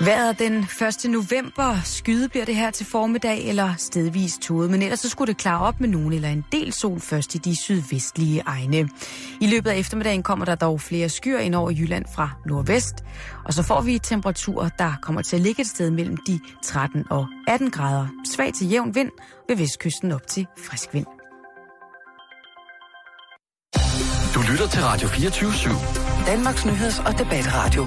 Vejret den 1. november. Skyde bliver det her til formiddag eller stedvis tude, men ellers så skulle det klare op med nogen eller en del sol først i de sydvestlige egne. I løbet af eftermiddagen kommer der dog flere skyer ind over Jylland fra nordvest, og så får vi temperaturer, der kommer til at ligge et sted mellem de 13 og 18 grader. Svag til jævn vind ved vestkysten op til frisk vind. Du lytter til Radio 24 /7. Danmarks Nyheds- og Debatradio.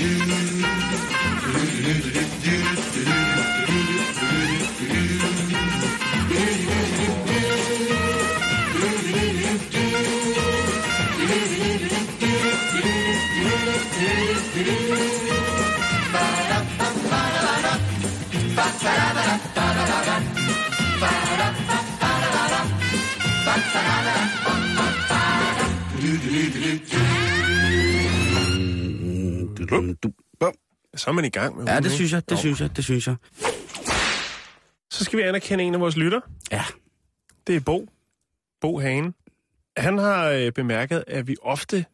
Så er man i gang med Ja, ugen, det synes jeg, det Jo. synes jeg, det synes jeg. Så skal vi anerkende en af vores lytter. Ja. Det er Bo. Bo Hane. Han har øh, bemærket, at vi ofte,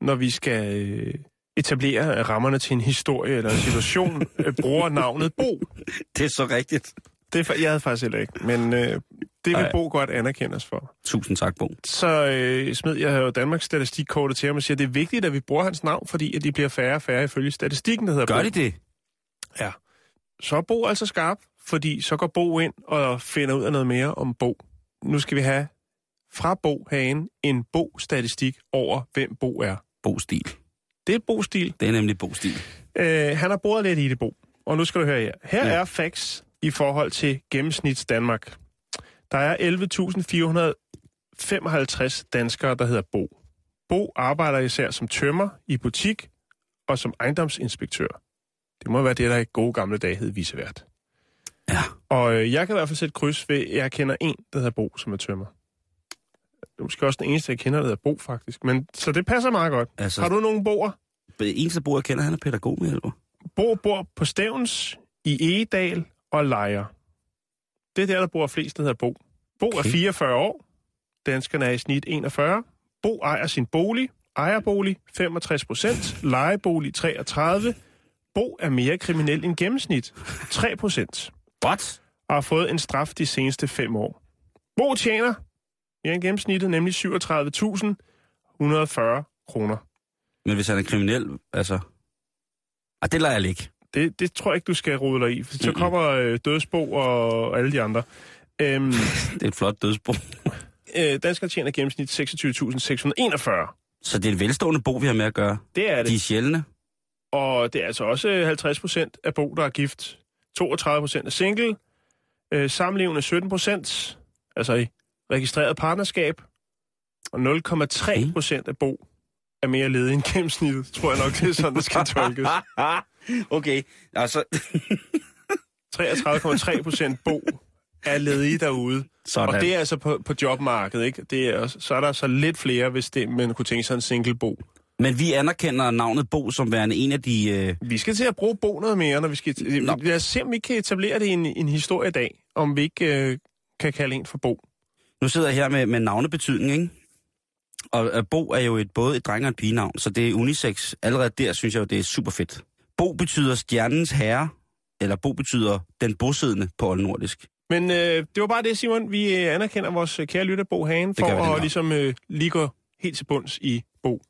når vi skal øh, etablere rammerne til en historie eller en situation, øh, bruger navnet Bo. Det er så rigtigt. Det jeg havde faktisk heller ikke, men øh, det vil Ej. Bo godt anerkende os for. Tusind tak, Bo. Så øh, smed jeg jo Danmarks statistikkortet til ham og siger, at det er vigtigt, at vi bruger hans navn, fordi at de bliver færre og færre ifølge statistikken, der hedder Gør Bo. de det? Ja. Så er Bo altså skarp, fordi så går Bo ind og finder ud af noget mere om Bo. Nu skal vi have fra Bo Hagen en Bo-statistik over, hvem Bo er. Bo-stil. Det er Bo-stil. Det er nemlig Bo-stil. Øh, han har boret lidt i det, Bo. Og nu skal du høre her. Her Ja. er facts i forhold til gennemsnits Danmark. Der er 11.455 danskere, der hedder Bo. Bo arbejder især som tømmer i butik og som ejendomsinspektør. Det må være det, der i gode gamle dage hed visevært. Ja. Og øh, jeg kan i hvert fald sætte kryds ved, at jeg kender en, der hedder Bo, som er tømmer. Det er måske også den eneste, jeg kender, der hedder Bo, faktisk. Men, så det passer meget godt. Altså- Har du nogen boer? Det eneste Bo, jeg kender, han er pædagog med hjælper. Bo bor på Stævns, i Egedal og Lejre. Det er der, der bor flest, der hedder Bo. Bo okay. er Okay. 44 år. Danskerne er i snit 41. Bo ejer sin bolig. Ejerbolig 65 procent. Lejebolig 33. Bo er mere kriminel end gennemsnit. 3 procent. What? Og har fået en straf de seneste fem år. Bo tjener mere end gennemsnittet, nemlig 37.140 kroner. Men hvis han er kriminel, altså... Ah, det lader jeg ligge. Det, det tror jeg ikke, du skal rode dig i, for så kommer øh, dødsbo og alle de andre. Øhm, Det er et flot dødsbo. øh, danskere tjener gennemsnit 26.641. Så det er et velstående Bo, vi har med at gøre. Det er det. De er sjældne. Og det er altså også 50 procent af bo, der er gift. 32 procent er single. Øh, samlevende 17 procent, altså i registreret partnerskab. Og 0,3 procent af bo er mere ledig end gennemsnittet. Tror jeg nok, det er sådan, det skal tolkes. okay, altså... 33,3 procent bo er ledige derude. Sådan. Og det er altså på, på jobmarkedet, ikke? Det er, så er der så lidt flere, hvis det, man kunne tænke sig en single bo. Men vi anerkender navnet Bo som værende en af de... Øh... Vi skal til at bruge bo noget mere, når vi skal... Nå. Lad os se, om vi kan etablere det i en, en historie i dag, om vi ikke øh, kan kalde en for bo. Nu sidder jeg her med, med navnebetydning, ikke? Og øh, Bo er jo et, både et dreng og et pigenavn, så det er unisex. Allerede der synes jeg jo, det er super fedt. Bo betyder stjernens herre, eller Bo betyder den bosiddende på oldnordisk. Men øh, det var bare det, Simon. Vi øh, anerkender vores øh, kære lytter Bo Hagen, for at grad. ligesom øh, lige gå helt til bunds i Bo.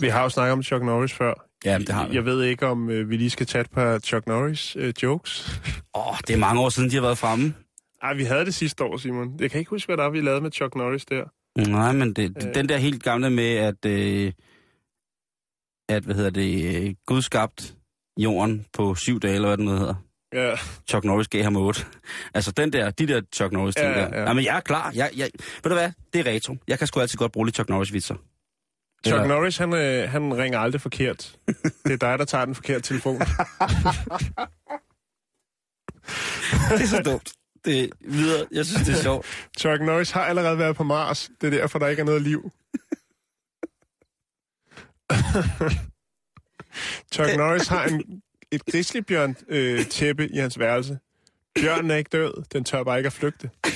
Vi har jo snakket om Chuck Norris før. Ja, det har vi. Jeg ved ikke, om øh, vi lige skal tage et par Chuck Norris øh, jokes. Åh, oh, det er mange år siden, de har været fremme. Ej, vi havde det sidste år, Simon. Jeg kan ikke huske, hvad der er, vi lavede med Chuck Norris der. Nej, men det, Øh. den der helt gamle med, at, øh, at hvad hedder det, øh, Gud skabt jorden på syv dage, eller hvad den hedder. Ja, Chuck Norris gav ham otte. altså den der, de der Chuck Norris ting Ja, der. ja. Ja. men jeg er klar. Jeg, jeg, ved du hvad? Det er retro. Jeg kan sgu altid godt bruge lidt Chuck Norris-vitser. Chuck Eller- Norris, han, øh, han ringer aldrig forkert. Det er dig, der tager den forkerte telefon. Det er så dumt. Det er videre. Jeg synes, det er sjovt. Chuck Norris har allerede været på Mars. Det er derfor, der ikke er noget liv. Chuck Norris har en, et grizzlybjørn øh, tæppe i hans værelse. Bjørnen er ikke død, den tør bare ikke at flygte.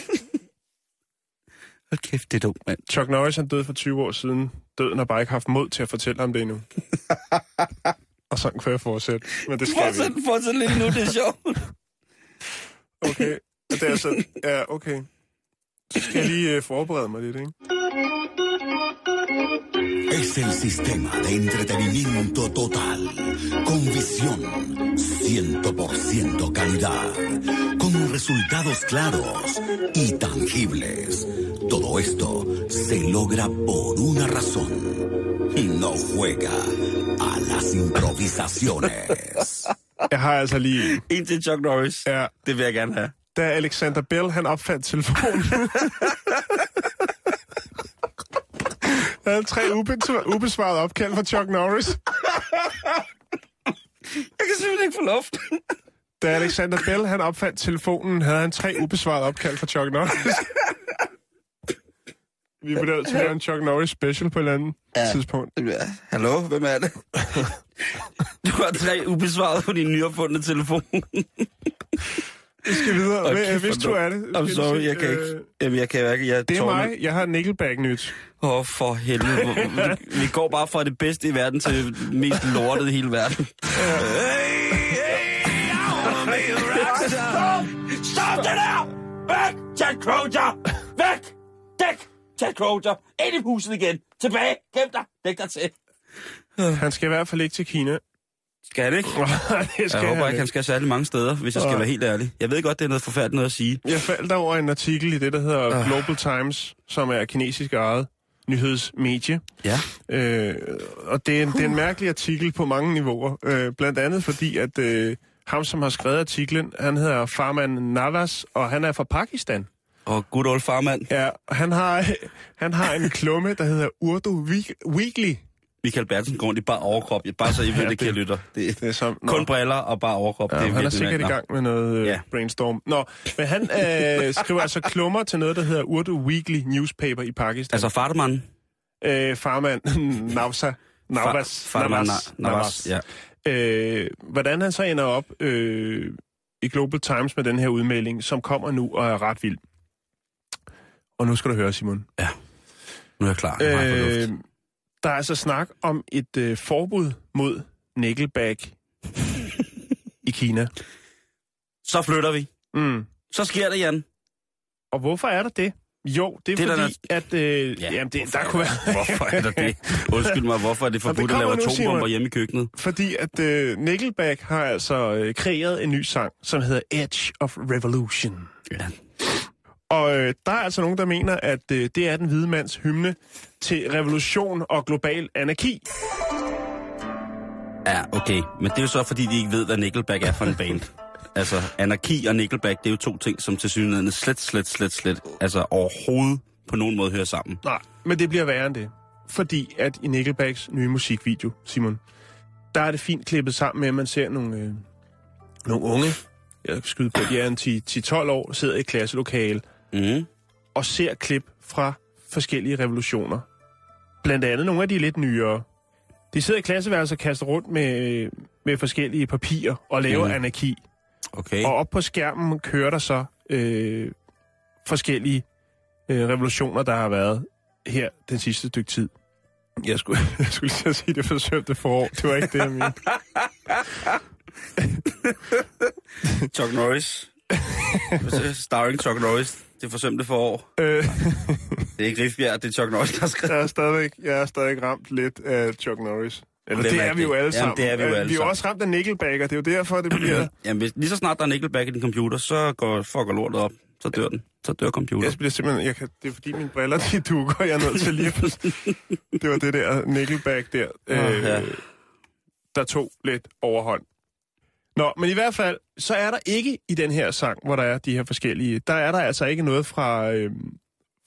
Hold kæft, det er dumt, mand. Chuck Norris han døde for 20 år siden. Døden har bare ikke haft mod til at fortælle ham det endnu. Og sådan kan jeg fortsætte. Men det skal vi Fortsæt, ikke. fortsæt lidt nu, det er sjovt. Okay. Og det er så... Ja, okay. Så skal jeg lige øh, forberede mig lidt, ikke? Es el sistema de entretenimiento total, con visión, 100% calidad, con resultados claros y tangibles. Todo esto se logra por una razón. No juega a las improvisaciones. Jeg har altså lige... en. En til Chuck Norris. Ja, Det vil jeg gerne have. Da Alexander Bell, han opfandt telefonen. Han havde tre ube- ubesvarede opkald fra Chuck Norris. Jeg kan simpelthen ikke få luft. Da Alexander Bell, han opfandt telefonen, havde han tre ubesvarede opkald fra Chuck Norris. Vi er nødt til at lave en Chuck Norris special på et eller andet ja. tidspunkt. Hallo, hvem er det? Du har tre ubesvaret på din nyopfundne telefon. Vi skal videre. Hvem- kæft, Hvis du er det. I'm sorry, jeg kan øh, ikke. Jamen, jeg kan hverken. Jeg Det er tårne- mig. Jeg har Nickelback-nyt. Åh, oh, for helvede. Vi, vi går bare fra det bedste i verden til det mest lortede i hele verden. Stop det der! Væk! Chad Kroger! Væk! Dæk! Chad Kroger! Ind i huset igen! Tilbage! Gem dig! Dæk dig til! Han skal i hvert fald ikke til Kina. Skal han ikke? det skal Jeg håber han ikke, han skal særlig mange steder, hvis jeg skal være helt ærlig. Jeg ved godt, det er noget forfærdeligt noget at sige. Jeg faldt over en artikel i det, der hedder Øh. Global Times, som er kinesisk ejet nyhedsmedie. Ja. Øh, og det er, en, det er en mærkelig artikel på mange niveauer. Øh, blandt andet fordi, at øh, ham, som har skrevet artiklen, han hedder Farman Navas, og han er fra Pakistan. Og good old farmand, Ja, han har, han har en klumme, der hedder Urdu Week- Weekly. Michael Bertelsen går rundt i bare overkrop. Bare så I ved, Ja, det, kan lytter. Det Det er som, er kun briller og bare overkrop. Ja, det er han er sikkert i mand. gang med noget øh, Ja. brainstorm. Nå, men han øh, skriver altså klummer til noget, der hedder Urdu Weekly Newspaper i Pakistan. Altså Fartemann. øh, farmand Navsa. Navas. Fartemann Navas. Navas. Ja. Øh, hvordan han så ender op øh, i Global Times med den her udmelding, som kommer nu og er ret vild. Og nu skal du høre, Simon. Nu er jeg klar. Fået Øh. Der er altså snak om et øh, forbud mod Nickelback i Kina. Så flytter vi. Mm. Så sker det, Jan. Og hvorfor er der det? Jo, det er, Det det der fordi, at... Øh, ja, jamen, det, der kunne være... Hvorfor er der det? Undskyld mig, hvorfor er det forbudt at lave atombomber hjemme i køkkenet? Fordi at øh, Nickelback har altså øh, kreeret en ny sang, som hedder Edge of Revolution. Ja. Og øh, der er altså nogen, der mener, at øh, det er den hvide mands hymne til revolution og global anarki. ja, okay. Men det er jo så, fordi de ikke ved, hvad Nickelback er for en band. Altså, anarki og Nickelback, det er jo to ting, som til synligheden slet, slet, slet, slet, altså overhovedet på nogen måde hører sammen. Nej, men det bliver værre end det. Fordi at i Nickelbacks nye musikvideo, Simon, der er det fint klippet sammen med, at man ser nogle, øh, nogle unge, jeg skyder på, de er en 10-12 år, sidder i et klasselokale, Mm. og ser klip fra forskellige revolutioner. Blandt andet nogle af de lidt nyere. De sidder i klasseværelset og kaster rundt med, med forskellige papirer og laver mm. anarki. Okay. Og op på skærmen kører der så øh, forskellige øh, revolutioner, der har været her den sidste stykke tid. Jeg skulle, jeg skulle lige sige, det forsømte forår. Det var ikke det, jeg mente. Chuck Norris. Starring Chuck Norris. Det forsømte forår. Øh, Det er ikke Rifbjerg, det er Chuck Norris, der har skrevet. jeg, er stadigvæk, jeg er stadig ramt lidt af Chuck Norris. Eller Hvem det er er vi jo alle Jamen, sammen. det er vi jo Øh, alle vi er jo sammen. også ramt af Nickelback, og det er jo derfor, det bliver... Jamen, hvis, lige så snart der er Nickelback i din computer, så går, fucker lortet op. Så dør den. Så dør computeren. Jeg bliver simpelthen... Jeg kan, det er fordi mine briller, de dukker. Jeg er nødt til lige at... Det var det der Nickelback der, øh, ja. der tog lidt overhånd. Nå, men i hvert fald, så er der ikke i den her sang, hvor der er de her forskellige... Der er der altså ikke noget fra... Øh,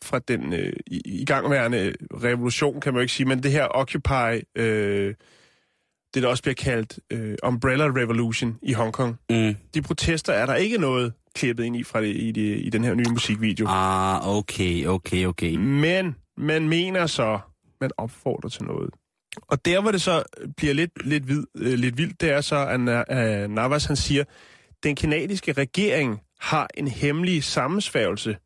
fra den øh, igangværende revolution, kan man jo ikke sige, men det her Occupy, øh, det der også bliver kaldt øh, Umbrella Revolution i Hongkong. Mm. De protester er der ikke noget klippet ind i fra det, i, det, i den her nye musikvideo. Ah, okay, okay, okay. Men man mener så, man opfordrer til noget. Og der, hvor det så bliver lidt, lidt, vid, øh, lidt vildt, det er så, at at Navas han siger, den kanadiske regering har en hemmelig sammensværgelse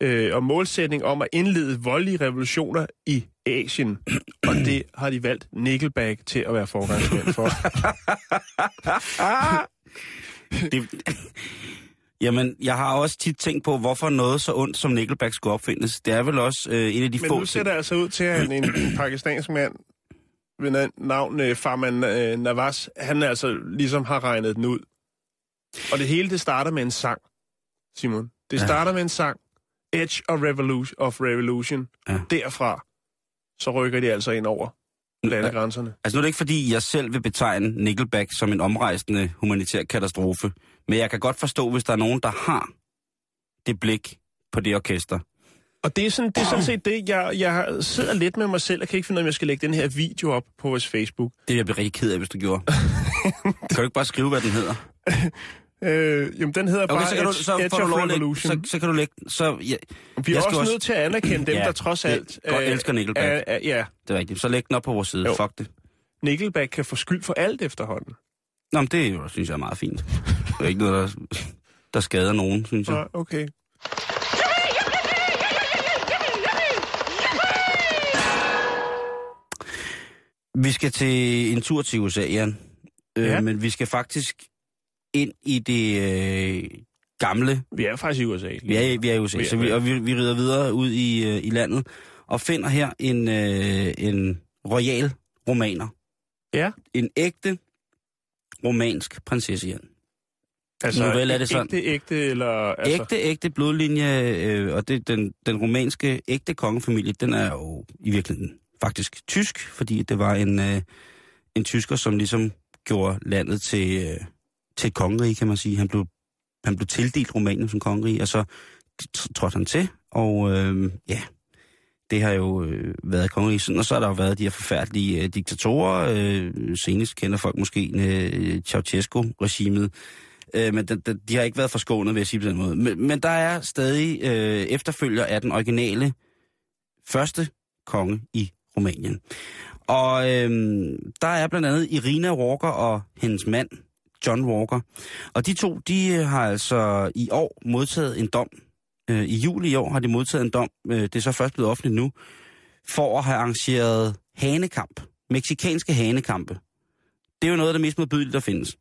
øh, og målsætning om at indlede voldelige revolutioner i Asien. Og det har de valgt Nickelback til at være forgangsmænd for. Det, jamen, jeg har også tit tænkt på, hvorfor noget så ondt som Nickelback skulle opfindes. Det er vel også øh, en af de Men få nu ser det altså ud til, at en, en pakistansk mand ved na- navn øh, Farman øh, Navas, han altså ligesom har regnet den ud. Og det hele, det starter med en sang, Simon. Det Ja. starter med en sang. Edge of Revolution. Of Revolution. Ja. Derfra, så rykker de altså ind over landegrænserne. Altså nu er det ikke fordi, jeg selv vil betegne Nickelback som en omrejsende humanitær katastrofe. Men jeg kan godt forstå, hvis der er nogen, der har det blik på det orkester. Og det er sådan, det er sådan set det, jeg, jeg sidder lidt med mig selv, og kan ikke finde ud af, om jeg skal lægge den her video op på vores Facebook. Det vil jeg blive rigtig ked af, hvis du gjorde. kan du ikke bare skrive, hvad den hedder? Øh, jamen, den hedder Okay, bare så kan du, så Edge of at lægge, Revolution. så, så kan du lægge, så, ja, Vi er også også- nødt til at anerkende dem, Ja, der trods alt... godt elsker Nickelback. Er, er, ja, det er rigtigt. Så læg den op på vores side. Jo. Fuck det. Nickelback kan få skyld for alt efterhånden. Nå, men det er jo, synes jeg er meget fint. Det er ikke noget, der, der skader nogen, synes jeg. Ja, okay. Vi skal til en tur til USA, Jan. Øh, Ja. Men vi skal faktisk ind i det øh, gamle. Vi er faktisk i USA. Vi er, vi er i USA, Vi er- så vi, og vi, vi rider videre ud i, øh, i landet og finder her en, øh, en royal romaner. Ja. En ægte romansk prinsesse, Jan. Altså, Nu vel er det sådan. Ægte, ægte, eller... Altså, Ægte, ægte blodlinje, øh, og det, den, den romanske ægte kongefamilie, den er jo i virkeligheden faktisk tysk, fordi det var en, øh, en tysker, som ligesom gjorde landet til, øh, til et kongerige, kan man sige. Han blev, han blev tildelt Rumænien som kongerige, og så trådte han til, og øh, ja, det har jo øh, været kongerige siden, og så har der jo været de her forfærdelige øh, diktatorer. Øh, senest kender folk måske øh, Ceausescu-regimet, Øh, men de, de, de har ikke været forskånet, vil jeg sige på den måde. Men, men der er stadig øh, efterfølger af den originale første konge i Rumænien. Og øhm, der er blandt andet Irina Walker og hendes mand, John Walker. Og de to, de har altså i år modtaget en dom. Øh, I juli i år har de modtaget en dom, øh, det er så først blevet offentligt nu, for at have arrangeret hanekamp. Meksikanske hanekampe. Det er jo noget af det mest modbydelige, der findes.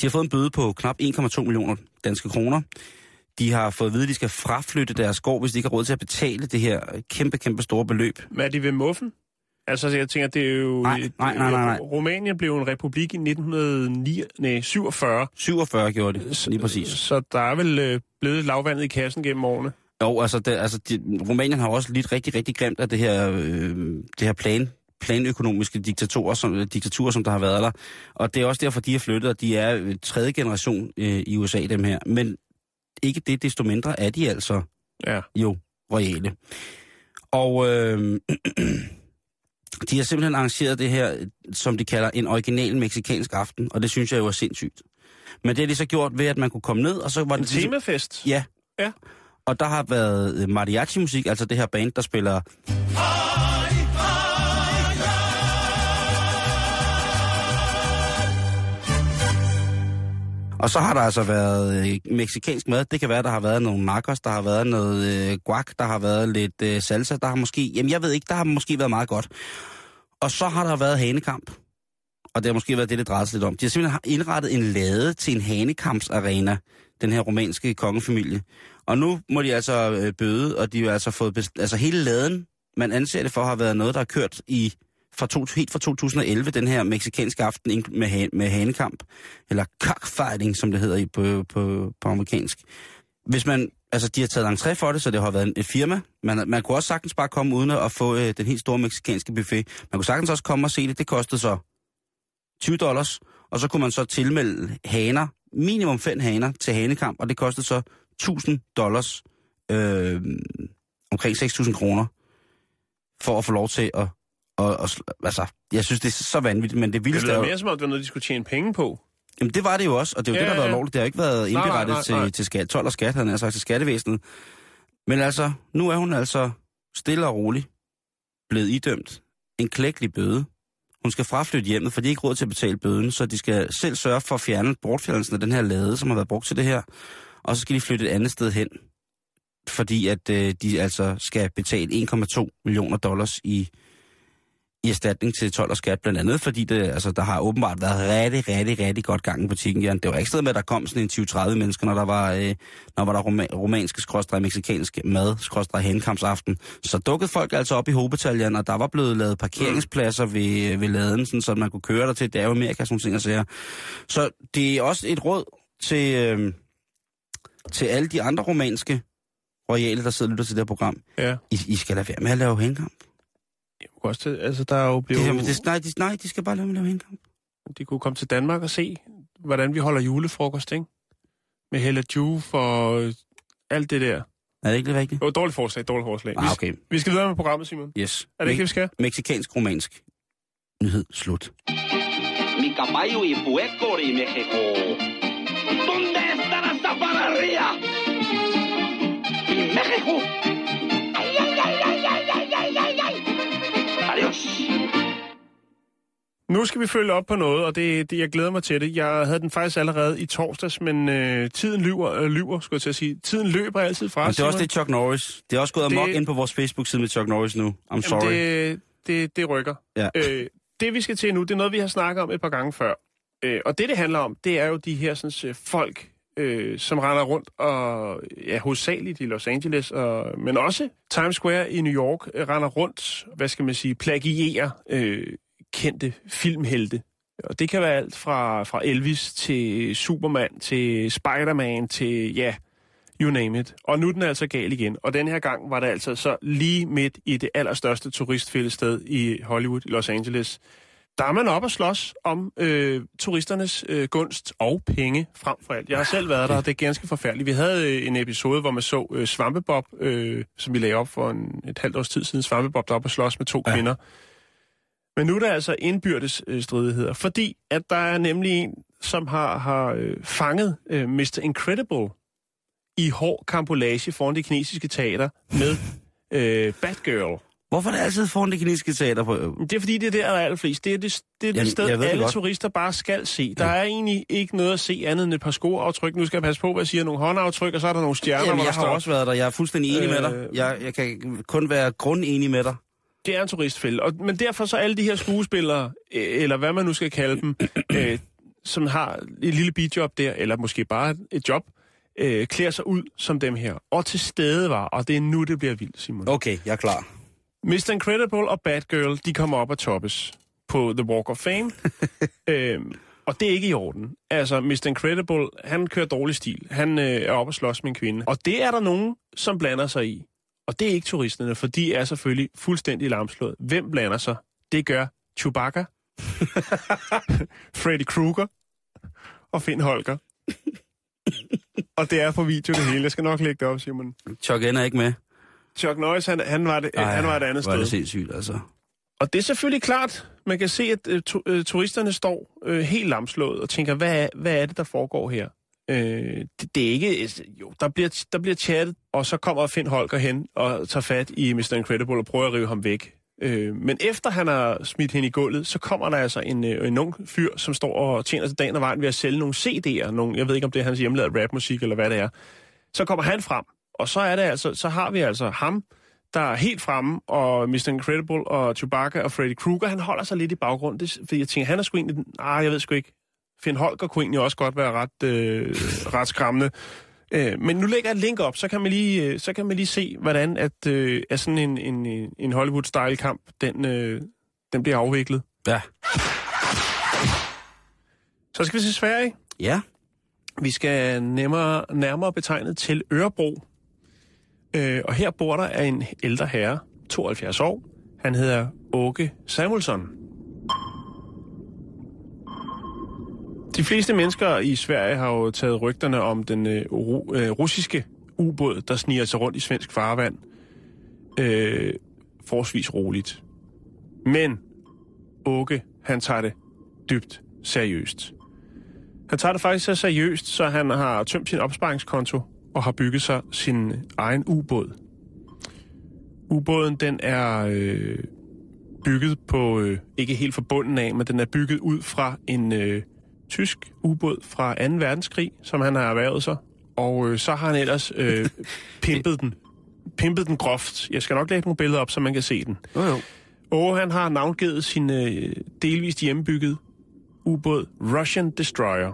De har fået en bøde på knap 1,2 millioner danske kroner. De har fået at vide, at de skal fraflytte deres gård, hvis de ikke har råd til at betale det her kæmpe, kæmpe store beløb. Men er de ved muffen? Altså, jeg tænker, det er jo... Nej, nej, nej, nej, nej. Rumænien blev en republik i 1947. 47 gjorde de, lige præcis. Så der er vel øh, blevet lavvandet i kassen gennem årene. Jo, altså, det, altså de, Rumænien har også lidt rigtig, rigtig grimt af det her, øh, det her plan, planøkonomiske diktatorer, som, diktaturer, som der har været der. Og det er også derfor, de er flyttet, og de er øh, tredje generation øh, i USA, dem her. Men ikke det, desto mindre er de altså Ja. jo royale. Og øh, de har simpelthen arrangeret det her, som de kalder en original meksikansk aften, og det synes jeg jo er sindssygt. Men det har de så gjort ved, at man kunne komme ned, og så var En det... ligesom- temafest. Ja. Ja. Og der har været øh, mariachi-musik, altså det her band, der spiller... Og så har der altså været øh, meksikansk mad. Det kan være, der har været nogle nachos, der har været noget øh, guac, der har været lidt øh, salsa, der har måske... Jamen, jeg ved ikke, der har måske været meget godt. Og så har der været hanekamp. Og det har måske været det, det drejede sig lidt om. De har simpelthen indrettet en lade til en hanekampsarena, den her romanske kongefamilie. Og nu må de altså øh, bøde, og de har altså fået... Best- altså hele laden, man anser det for at have været noget, der har kørt i fra to, helt fra 2011, den her meksikanske aften med, ha- med hanekamp, eller cockfighting, som det hedder i, på, på, på amerikansk. Hvis man, altså de har taget entré for det, så det har været et firma. Man, man kunne også sagtens bare komme uden at få øh, den helt store meksikanske buffet. Man kunne sagtens også komme og se det. Det kostede så 20 dollars, og så kunne man så tilmelde haner, minimum fem haner til hanekamp, og det kostede så 1000 dollars, øh, omkring 6.000 kroner, for at få lov til at, og, og, altså, jeg synes, det er så vanvittigt, men det Det vildeste er lyder jo, mere som om, det var noget, de skulle tjene penge på. jamen, det var det jo også, og det er jo Ja, det, der har været lovligt. Det har ikke været nej, indberettet nej, nej. til, til skat, 12 og skat, han sagt, til skattevæsenet. Men altså, nu er hun altså stille og roligt blevet idømt en klækkelig bøde. Hun skal fraflytte hjemmet, for de har ikke råd til at betale bøden, så de skal selv sørge for at fjerne bortfjernelsen af den her lade, som har været brugt til det her. Og så skal de flytte et andet sted hen, fordi at øh, de altså skal betale 1,2 millioner dollars i, i erstatning til 12 og skat, blandt andet fordi det, altså, der har åbenbart været rigtig, rigtig, rigtig godt gang i butikken. Ja. Det var ikke stedet med, at der kom sådan en 20-30 mennesker, når der var, øh, når var der roma- romanske, skråstrej, meksikanske mad, skråstrej henkampsaften. Så dukkede folk altså op i hovedbataljen, og der var blevet lavet parkeringspladser ved, ved laden, sådan, så man kunne køre der til. Det er jo Amerika, sådan ting at sige. Så det er også et råd til, øh, til alle de andre romanske royale, der sidder og lytter til det her program. Ja. I, I skal lade være med at lave henkamp kunne også til, altså der er jo blevet... Det, jamen, det, nej, det, nej, de skal bare lade mig lave henkamp. De kunne komme til Danmark og se, hvordan vi holder julefrokost, ikke? Med Hella Juf og alt det der. Er det ikke det rigtigt? Jo, dårligt forslag, dårligt forslag. Ah, okay. Vi, vi skal videre med programmet, Simon. Yes. Er det ikke, Me- vi skal? Mexikansk-romansk. Nyhed slut. Mi caballo y puerco y México. ¿Dónde está la zaparrería? Y México. ¡Ay, ay, ay, ay, ay, ay, ay! Nu skal vi følge op på noget, og det, det, jeg glæder mig til det. Jeg havde den faktisk allerede i torsdags, men øh, tiden lyver, øh, lyver, skulle jeg til at sige. Tiden løber altid fra Og det er også det, Chuck Norris. Det er også gået amok Det- ind på vores Facebook-side med Chuck Norris nu. I'm sorry. Jamen, det, det, det rykker. Ja. Øh, det vi skal til nu, det er noget, vi har snakket om et par gange før. Øh, og det, det handler om, det er jo de her sådan, øh, folk, øh, som render rundt, og ja, hovedsageligt i Los Angeles, og, men også Times Square i New York, øh, render rundt, hvad skal man sige, plagierer øh, kendte filmhelte. Og det kan være alt fra, fra Elvis til Superman til Spider-Man til, ja, You name it. Og nu er den altså gal igen. Og den her gang var det altså så lige midt i det allerstørste turistfældested i Hollywood, Los Angeles. Der er man op og slås om øh, turisternes øh, gunst og penge frem for alt. Jeg har selv været der, og det er ganske forfærdeligt. Vi havde øh, en episode, hvor man så øh, Svampebob, øh, som vi lagde op for en, et halvt års tid siden. Svampebob der op og slås med to ja. kvinder. Men nu er der altså indbyrdes øh, stridigheder, fordi at der er nemlig en, som har, har øh, fanget øh, Mr. Incredible i hård kampolage foran det kinesiske teater med øh, Batgirl. Hvorfor er det altid foran det kinesiske teater på? Det er fordi, det er der, der er allerflest. Det er det, det, er Jamen, det sted, det alle godt. turister bare skal se. Der er egentlig ikke noget at se andet end et par skoaftryk. Nu skal jeg passe på, hvad jeg siger. Nogle håndaftryk, og så er der nogle stjerner, Jamen, hvor jeg der har står... også været der. Jeg er fuldstændig enig med dig. Øh, Jeg, jeg kan kun være grundenig med dig. Det er en turistfælde. Og, men derfor så alle de her skuespillere, øh, eller hvad man nu skal kalde dem, øh, som har et lille bidjob der, eller måske bare et job, øh, klæder sig ud som dem her. Og til stede var, og det er nu, det bliver vildt, Simon. Okay, jeg er klar. Mr. Incredible og Batgirl, de kommer op og toppes på The Walk of Fame. øhm, og det er ikke i orden. Altså, Mr. Incredible, han kører dårlig stil. Han øh, er oppe og slås med en kvinde. Og det er der nogen, som blander sig i. Og det er ikke turisterne, for de er selvfølgelig fuldstændig lamslået. Hvem blander sig? Det gør Chewbacca, Freddy Krueger og Finn Holger. og det er på video det hele. Jeg skal nok lægge det op, Simon. Chuck ender ikke med. Chuck Norris, han, han, var, det, han var et andet er sted. det sindssygt, altså. Og det er selvfølgelig klart, man kan se, at øh, tu- øh, turisterne står øh, helt lamslået og tænker, hvad er, hvad er det, der foregår her? Øh, det, det er ikke... altså, Jo, der bliver, der bliver chattet, og så kommer Finn Holger hen og tager fat i Mr. Incredible og prøver at rive ham væk. Øh, men efter han har smidt hende i gulvet, så kommer der altså en, øh, en ung fyr, som står og tjener til dagen og vejen ved at sælge nogle CD'er. Nogle, jeg ved ikke, om det er hans hjemmelavede rapmusik eller hvad det er. Så kommer han frem, og så er det altså, så har vi altså ham, der er helt fremme, og Mr. Incredible og Chewbacca og Freddy Krueger, han holder sig lidt i baggrund. Det, fordi jeg tænker, han er sgu egentlig... Ah, jeg ved sgu ikke. Finn Holger kunne egentlig også godt være ret, øh, ret skræmmende. Øh, men nu lægger jeg et link op, så kan man lige, øh, så kan man lige se, hvordan at, øh, at sådan en, en, en Hollywood-style-kamp, den, øh, den bliver afviklet. Ja. Så skal vi til Sverige. Ja. Vi skal nemmere, nærmere betegnet til Ørebro. Øh, og her bor der en ældre herre, 72 år. Han hedder Åke Samuelsson. De fleste mennesker i Sverige har jo taget rygterne om den øh, ru, øh, russiske ubåd, der sniger sig rundt i svensk farvand. Øh, forholdsvis roligt. Men Åke, han tager det dybt seriøst. Han tager det faktisk så seriøst, så han har tømt sin opsparingskonto og har bygget sig sin egen ubåd. Ubåden den er øh, bygget på, øh, ikke helt fra bunden af, men den er bygget ud fra en øh, tysk ubåd fra 2. verdenskrig, som han har erhvervet sig. Og øh, så har han ellers øh, pimpet den. Pimpet den groft. Jeg skal nok lægge nogle billeder op, så man kan se den. Jo, jo. Og han har navngivet sin øh, delvist hjembygget ubåd Russian Destroyer.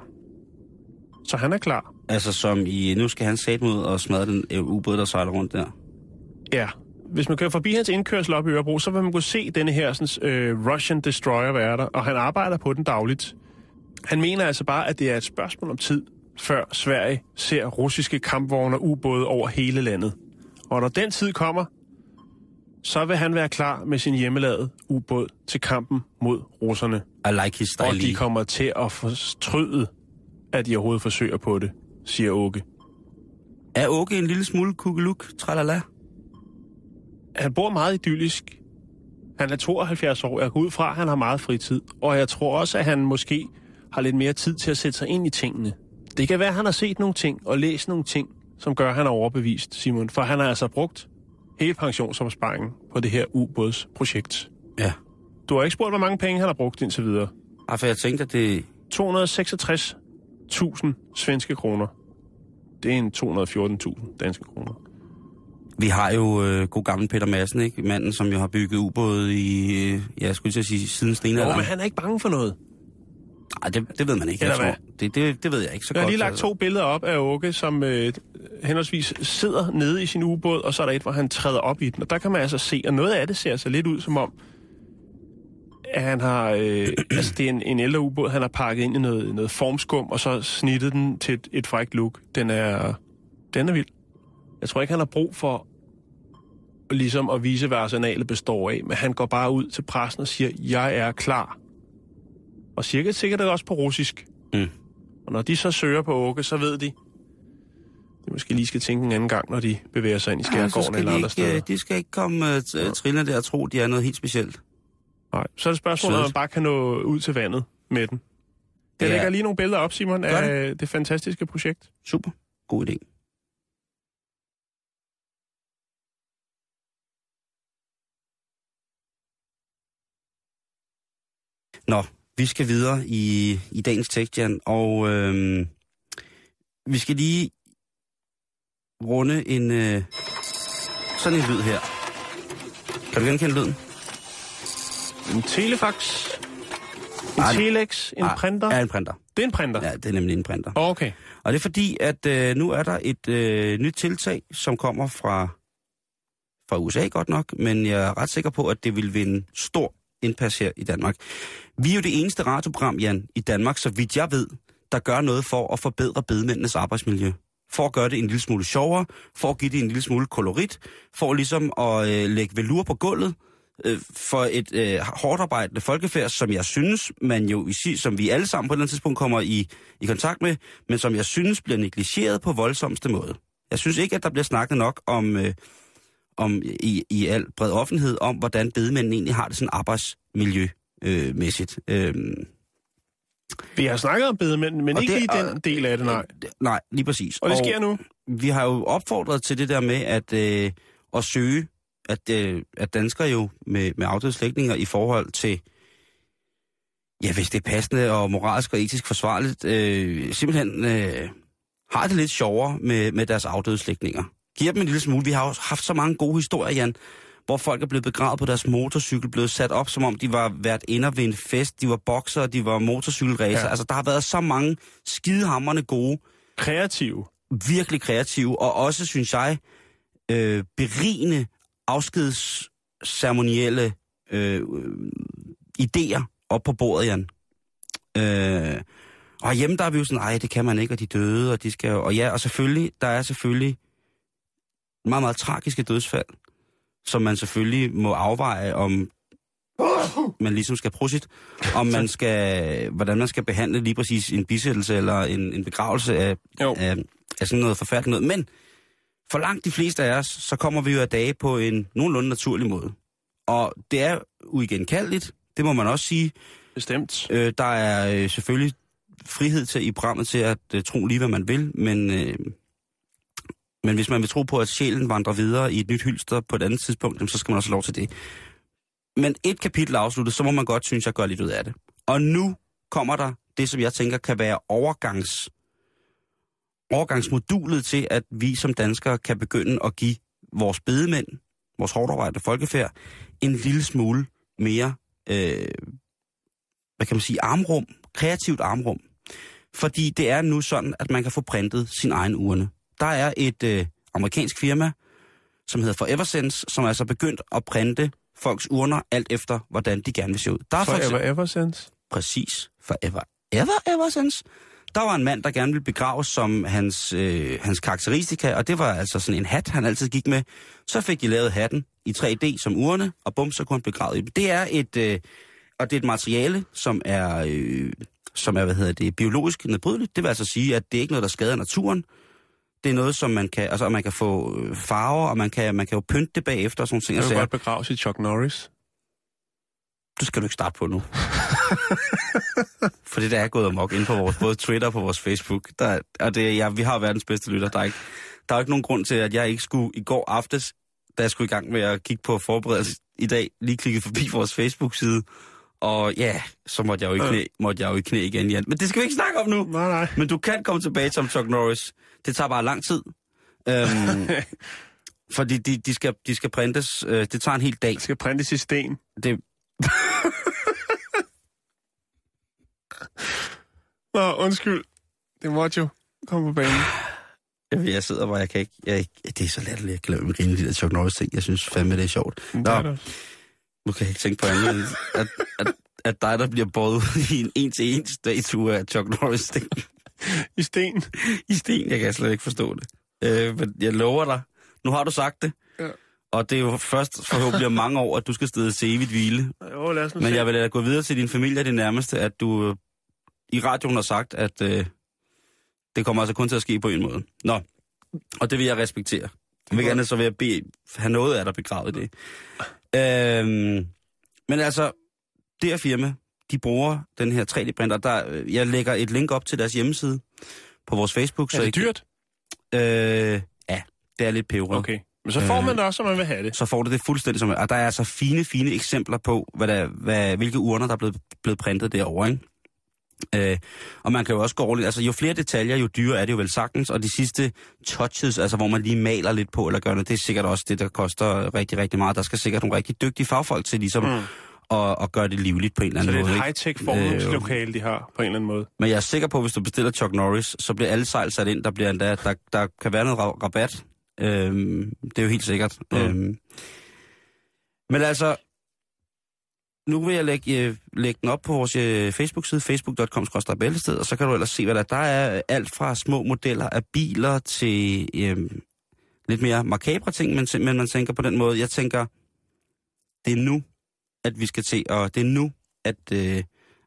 Så han er klar. Altså som i, nu skal han sætte ud og smadre den øh, ubåd, der sejler rundt der. Ja. Hvis man kører forbi hans indkørsel op i Ørebro, så vil man kunne se denne her sådan, øh, Russian Destroyer være der, og han arbejder på den dagligt. Han mener altså bare, at det er et spørgsmål om tid, før Sverige ser russiske kampvogne og ubåde over hele landet. Og når den tid kommer, så vil han være klar med sin hjemmelavede ubåd til kampen mod russerne. I like his Og style. de kommer til at fortryde, at de overhovedet forsøger på det, siger Åke. Er Åke en lille smule kugeluk, tralala? Han bor meget idyllisk. Han er 72 år. Jeg går ud fra, at han har meget fritid. Og jeg tror også, at han måske har lidt mere tid til at sætte sig ind i tingene. Det kan være, at han har set nogle ting og læst nogle ting, som gør, at han er overbevist, Simon. For han har altså brugt hele pensionsopsparingen på det her ubådsprojekt. Ja. Du har ikke spurgt, hvor mange penge han har brugt indtil videre. Ej, for jeg tænkte, at det... 266.000 svenske kroner. Det er en 214.000 danske kroner. Vi har jo øh, god gammel Peter Madsen, ikke? Manden, som jo har bygget ubåde i, øh, ja, jeg skulle at sige, siden Jo, stenalderen. men han er ikke bange for noget. Nej, det, det ved man ikke. Eller jeg hvad? tror. Det, det, det ved jeg ikke så Jeg har godt. lige lagt altså. to billeder op af Åke, som øh, henholdsvis sidder nede i sin ubåd, og så er der et, hvor han træder op i den. Og der kan man altså se, og noget af det ser så lidt ud som om, at han har, øh, altså det er en, en ældre ubåd, han har pakket ind i noget, noget formskum, og så snittet den til et, et frækt look. Den er, den er vild. Jeg tror ikke, han har brug for ligesom at vise, hvad arsenalet består af, men han går bare ud til pressen og siger, jeg er klar. Og cirka sikkert er det også på russisk. Mm. Og når de så søger på Åke, så ved de, de måske lige skal tænke en anden gang, når de bevæger sig ind i Ja, skærgården skal eller andre ikke, steder. øh, de skal ikke komme uh, trillende der og tro, de er noget helt specielt. Nej. Så er det spørgsmålet, om man bare kan nå ud til vandet med den. Jeg lægger lige nogle billeder op, Simon, Gør af det fantastiske projekt. Super. God idé. Nå, vi skal videre i, i dagens tekst, Jan, og øhm, vi skal lige runde en øh, sådan en lyd her. Kan du genkende lyden? En telefax, en Ej, telex, en Ah, printer. Ja, en printer. Det er en printer. Ja, det er nemlig en printer. Okay. Og det er fordi, at øh, nu er der et øh, nyt tiltag, som kommer fra, fra USA godt nok, men jeg er ret sikker på, at det vil vinde stor indpas her i Danmark. Vi er jo det eneste radioprogram, Jan, i Danmark, så vidt jeg ved, der gør noget for at forbedre bedemændenes arbejdsmiljø. For at gøre det en lille smule sjovere, for at give det en lille smule kolorit, for ligesom at øh, lægge velur på gulvet, øh, for et øh, hårdt arbejdende folkefærd, som jeg synes, man jo i som vi alle sammen på et eller andet tidspunkt kommer i, i kontakt med, men som jeg synes bliver negligeret på voldsomste måde. Jeg synes ikke, at der bliver snakket nok om, øh, om i, i al bred offentlighed om, hvordan bedemændene egentlig har det sådan arbejdsmiljømæssigt. Øh, øh, Vi har snakket om bedemænd, men Og ikke det- lige den og- del af det, nej. nej, lige præcis. Og det sker nu. vi har jo opfordret til det der med at, øh, at søge, at, øh, at danskere jo med, med afdøde i forhold til, ja, hvis det er passende og moralsk og etisk forsvarligt, øh, simpelthen øh, har det lidt sjovere med, med deres afdøde slægtninger. Giver dem en lille smule. Vi har jo haft så mange gode historier, Jan, hvor folk er blevet begravet på deres motorcykel, blevet sat op, som om de var været inde ved en fest, de var boksere, de var motorcykelracer. Ja. Altså, der har været så mange skidehamrende gode Kreativ. virkelig kreative, og også, synes jeg, øh, berigende afskedsceremonielle øh, idéer op på bordet, Jan. Øh, og hjemme der er vi jo sådan, nej, det kan man ikke, og de døde, og de skal jo... Og ja, og selvfølgelig, der er selvfølgelig meget, meget tragiske dødsfald, som man selvfølgelig må afveje, om man ligesom skal prosit, om man skal, hvordan man skal behandle lige præcis en bisættelse eller en, en begravelse af, Jo. af, af sådan noget forfærdeligt noget. Men for langt de fleste af os, så kommer vi jo af dage på en nogenlunde naturlig måde. Og det er uigenkaldeligt, det må man også sige. Bestemt. Øh, der er øh, selvfølgelig frihed til i programmet til at øh, tro lige, hvad man vil, men, øh, men hvis man vil tro på, at sjælen vandrer videre i et nyt hylster på et andet tidspunkt, jamen, så skal man også have lov til det. Men et kapitel afsluttet, så må man godt synes, jeg gør lidt ud af det. Og nu kommer der det, som jeg tænker kan være overgangs, overgangsmodulet til, at vi som danskere kan begynde at give vores bedemænd, vores hårdt folkefærd, en lille smule mere, øh, hvad kan man sige, armrum, kreativt armrum. Fordi det er nu sådan, at man kan få printet sin egen urne. Der er et øh, amerikansk firma, som hedder Foreversense, som er altså begyndt at printe folks urner alt efter, hvordan de gerne vil se ud. Der er for Forever eksempel- ever since. Præcis. Forever, ever, ever since. Der var en mand, der gerne ville begraves som hans, øh, hans karakteristika, og det var altså sådan en hat, han altid gik med. Så fik de lavet hatten i 3D som urne, og bum, så kunne han begrave i. Det er et, øh, og det er et materiale, som er, øh, som er, hvad hedder det, biologisk nedbrydeligt. Det vil altså sige, at det er ikke noget, der skader naturen. Det er noget, som man kan, altså, man kan få øh, farver, og man kan, man kan jo pynte det bagefter og sådan nogle ting. Jeg vil godt begraves i Chuck Norris. Du skal du ikke starte på nu. For det der er gået amok ind på vores, både Twitter og på vores Facebook. Der, og det, ja, vi har verdens bedste lytter. Der er, ikke, der er ikke nogen grund til, at jeg ikke skulle i går aftes, da jeg skulle i gang med at kigge på forberedelse i dag, lige klikke forbi vores Facebook-side. Og ja, så måtte jeg jo i knæ, måtte jeg jo i knæ igen, Jan. Men det skal vi ikke snakke om nu. Nej, nej. Men du kan komme tilbage som Chuck Norris. Det tager bare lang tid. Øhm, fordi de, de, skal, de skal printes. Øh, det tager en hel dag. Det skal printes i sten. Det, Nå, undskyld. Det måtte jo komme på banen. Jeg, jeg sidder, hvor jeg kan ikke... Jeg, det er så latterligt, jeg glemmer at grine de der Chuck Norris ting. Jeg synes fandme, det er sjovt. Er Nå, det. nu kan jeg ikke tænke på andet, at, at, at dig, der bliver båret i en en-til-en statue af Chuck Norris ting I sten. i sten. Jeg kan slet ikke forstå det. Øh, men jeg lover dig. Nu har du sagt det. Ja. Og det er jo først forhåbentlig mange år, at du skal stede til evigt hvile. Jo, lad os nu Men se. jeg vil lade gå videre til din familie og det nærmeste, at du øh, i radioen har sagt, at øh, det kommer altså kun til at ske på en måde. Nå, og det vil jeg respektere. Om ikke andet, så vil jeg bede, have noget af dig begravet i det. Øhm, men altså, det her firma, de bruger den her 3D-printer. Der, øh, jeg lægger et link op til deres hjemmeside på vores Facebook. Er det I kan- dyrt? Øh, ja, det er lidt peberet. Okay. Men så får man det også, som man vil have det. så får du det fuldstændig som... Og der er altså fine, fine eksempler på, hvad der, hvad, hvilke urner, der er blevet, blevet printet derovre, ikke? Øh, og man kan jo også gå over lidt, altså jo flere detaljer, jo dyrere er det jo vel sagtens, og de sidste touches, altså hvor man lige maler lidt på eller gør noget, det er sikkert også det, der koster rigtig, rigtig meget. Der skal sikkert nogle rigtig dygtige fagfolk til ligesom mm. at, at gøre det livligt på en eller Så anden det er måde. et high-tech formningslokale, de har på en eller anden måde. Men jeg er sikker på, at hvis du bestiller Chuck Norris, så bliver alle sejl sat ind. Der, bliver endda, der, der kan være noget ra- rabat. Øhm, det er jo helt sikkert. Mm. Øhm, men altså, nu vil jeg lægge, øh, lægge den op på vores øh, Facebook-side, facebook.com bæltested, og så kan du ellers se, hvad der er. Der er alt fra små modeller af biler til øh, lidt mere makabre ting, men, men man tænker på den måde. Jeg tænker, det er nu, at vi skal til, og det er nu, at, øh,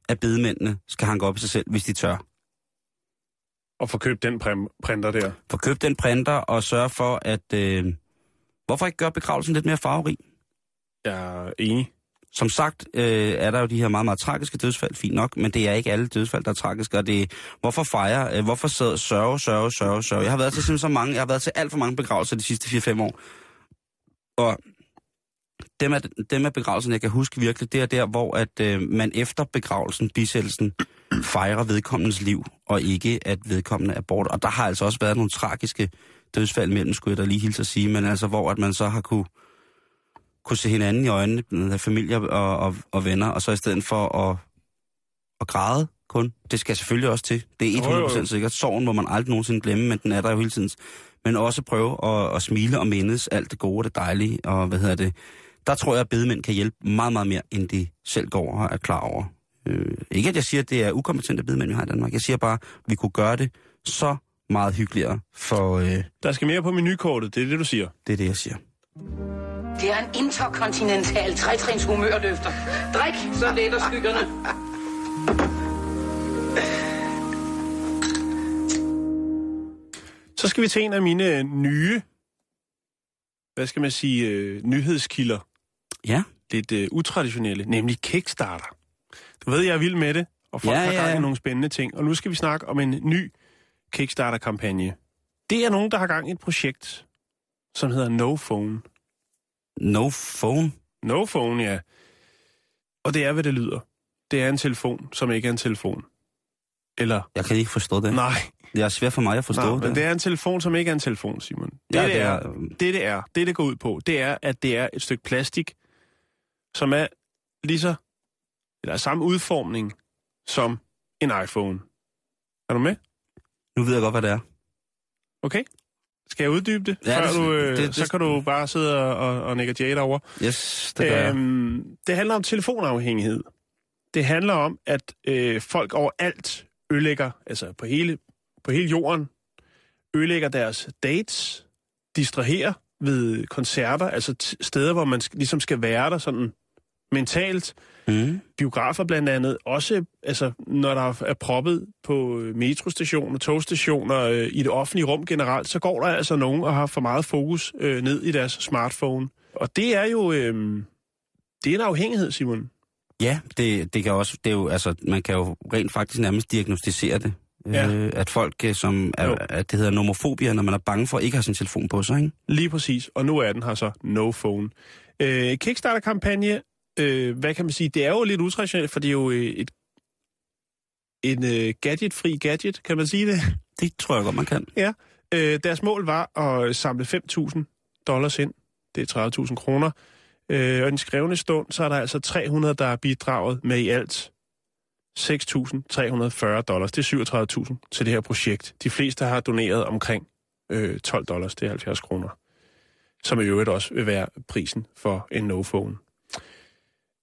at bedemændene skal hanke op i sig selv, hvis de tør. Og få købt den printer der. Få købt den printer og sørge for, at... Øh, hvorfor ikke gøre begravelsen lidt mere farverig? Jeg er enig. Som sagt øh, er der jo de her meget, meget tragiske dødsfald, fint nok, men det er ikke alle dødsfald, der er tragiske, og det er, hvorfor fejre, øh, hvorfor sidde, sørge, sørge, sørge, sørge. Jeg har været til så mange, jeg har været til alt for mange begravelser de sidste 4-5 år, og dem er, dem er begravelsen, jeg kan huske virkelig, det er der, hvor at øh, man efter begravelsen, bisættelsen, fejrer vedkommendes liv, og ikke at vedkommende er borte. Og der har altså også været nogle tragiske dødsfald mellem, skulle jeg da lige hilse at sige, men altså hvor at man så har kunne kunne se hinanden i øjnene, med familie og, og, og venner, og så i stedet for at, at græde kun. Det skal selvfølgelig også til. Det er Jo, jo, 100% jo. sikkert. Sorgen må man aldrig nogensinde glemme, men den er der jo hele tiden. Men også prøve at, at smile og mindes alt det gode og det dejlige, og hvad hedder det. Der tror jeg, at bedemænd kan hjælpe meget, meget mere, end de selv går og er klar over. Øh, ikke at jeg siger, at det er ukompetente bedemænd, vi har i Danmark. Jeg siger bare, at vi kunne gøre det så meget hyggeligere, for øh, Der skal mere på menukortet, det er det, du siger. det er det, jeg siger. Det er en interkontinental trætrins humørløfter. Drik, så letter skyggerne. Så skal vi til en af mine nye, hvad skal man sige, øh, nyhedskilder. Ja, Lidt øh, utraditionelle, nemlig Kickstarter. Du ved, jeg er vild med det, og folk Ja, har ja, gang i ja. nogle spændende ting. Og nu skal vi snakke om en ny Kickstarter-kampagne. Det er nogen, der har gang i et projekt, som hedder No Phone. No phone. No Phone, ja. Og det er, hvad det lyder. Det er en telefon, som ikke er en telefon. Eller, Jeg kan ikke forstå det. nej, Det er svært for mig at forstå nej det. men det er en telefon, som ikke er en telefon, Simon. Det, Ja, det, det er, det, det er, det, det går ud på, det er, at det er et stykke plastik, som er lige så, eller er samme udformning som en iPhone. Er du med? Nu ved jeg godt, hvad det er. Okay? Skal jeg uddybe det? Ja, Før det- du, øh, det- det- så kan du bare sidde og, og, nikke ja derovre. Yes, det gør jeg. Øhm, det handler om telefonafhængighed. Det handler om, at øh, folk overalt ødelægger, altså på hele, på hele jorden, ødelægger deres dates, distraherer ved koncerter, altså steder, hvor man ligesom skal være der sådan mentalt. Mm. Biografer blandt andet, også altså, når der er proppet på øh, metrostationer, togstationer, øh, i det offentlige rum generelt, så går der altså nogen og har for meget fokus øh, ned i deres smartphone. Og det er jo øh, det er en afhængighed, Simon. Ja, det, det kan også, det er jo, altså, man kan jo rent faktisk nærmest diagnostisere det. Ja. Øh, at folk, øh, som er, Jo. at det hedder nomofobia, når man er bange for at ikke have sin telefon på sig, ikke? Lige præcis, og nu er den her så No Phone. Øh, Kickstarter-kampagne, øh, hvad kan man sige, det er jo lidt utraditionelt, for det er jo øh, et, en øh, gadget-fri gadget, kan man sige det? Det tror jeg godt, man kan. Øh, deres mål var at samle 5.000 dollars ind. Det er 30.000 kroner. Øh, og den skrevne stund, så er der altså 300, der er bidraget med i alt 6.340 dollars. Det er 37.000 til det her projekt. De fleste har doneret omkring øh, 12 dollars, det er 70 kroner. Som i øvrigt også vil være prisen for en no-phone.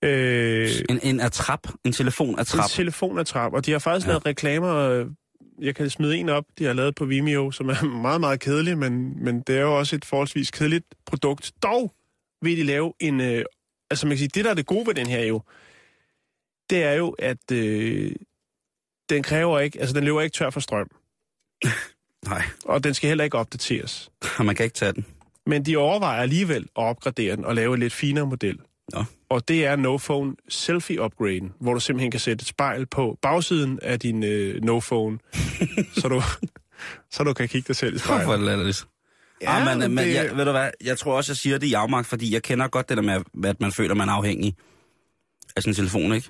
Øh, En, en attrap, en telefon attrap. en telefonattrap, og de har faktisk Ja. ja. lavet reklamer. øh, Jeg kan smide en op, de har lavet på Vimeo, som er meget, meget kedelig, men, men det er jo også et forholdsvis kedeligt produkt. Dog vil de lave en... Øh, altså man kan sige, det der er det gode ved den her jo, det er jo, at øh, den kræver ikke... Altså den løber ikke tør for strøm, Nej, og den skal heller ikke opdateres. man kan ikke tage den. Men de overvejer alligevel at opgradere den og lave en lidt finere model. Nå. Og det er No-Phone Selfie Upgraden, hvor du simpelthen kan sætte et spejl på bagsiden af din øh, No-Phone, så, du, så du kan kigge dig selv i Hvorfor er spejlet. det latterligt? Ja, ah, men, men det- jeg, ved du hvad, jeg tror også, jeg siger det i afmagt, fordi jeg kender godt det der med, at man føler, man er afhængig af sin telefon, ikke?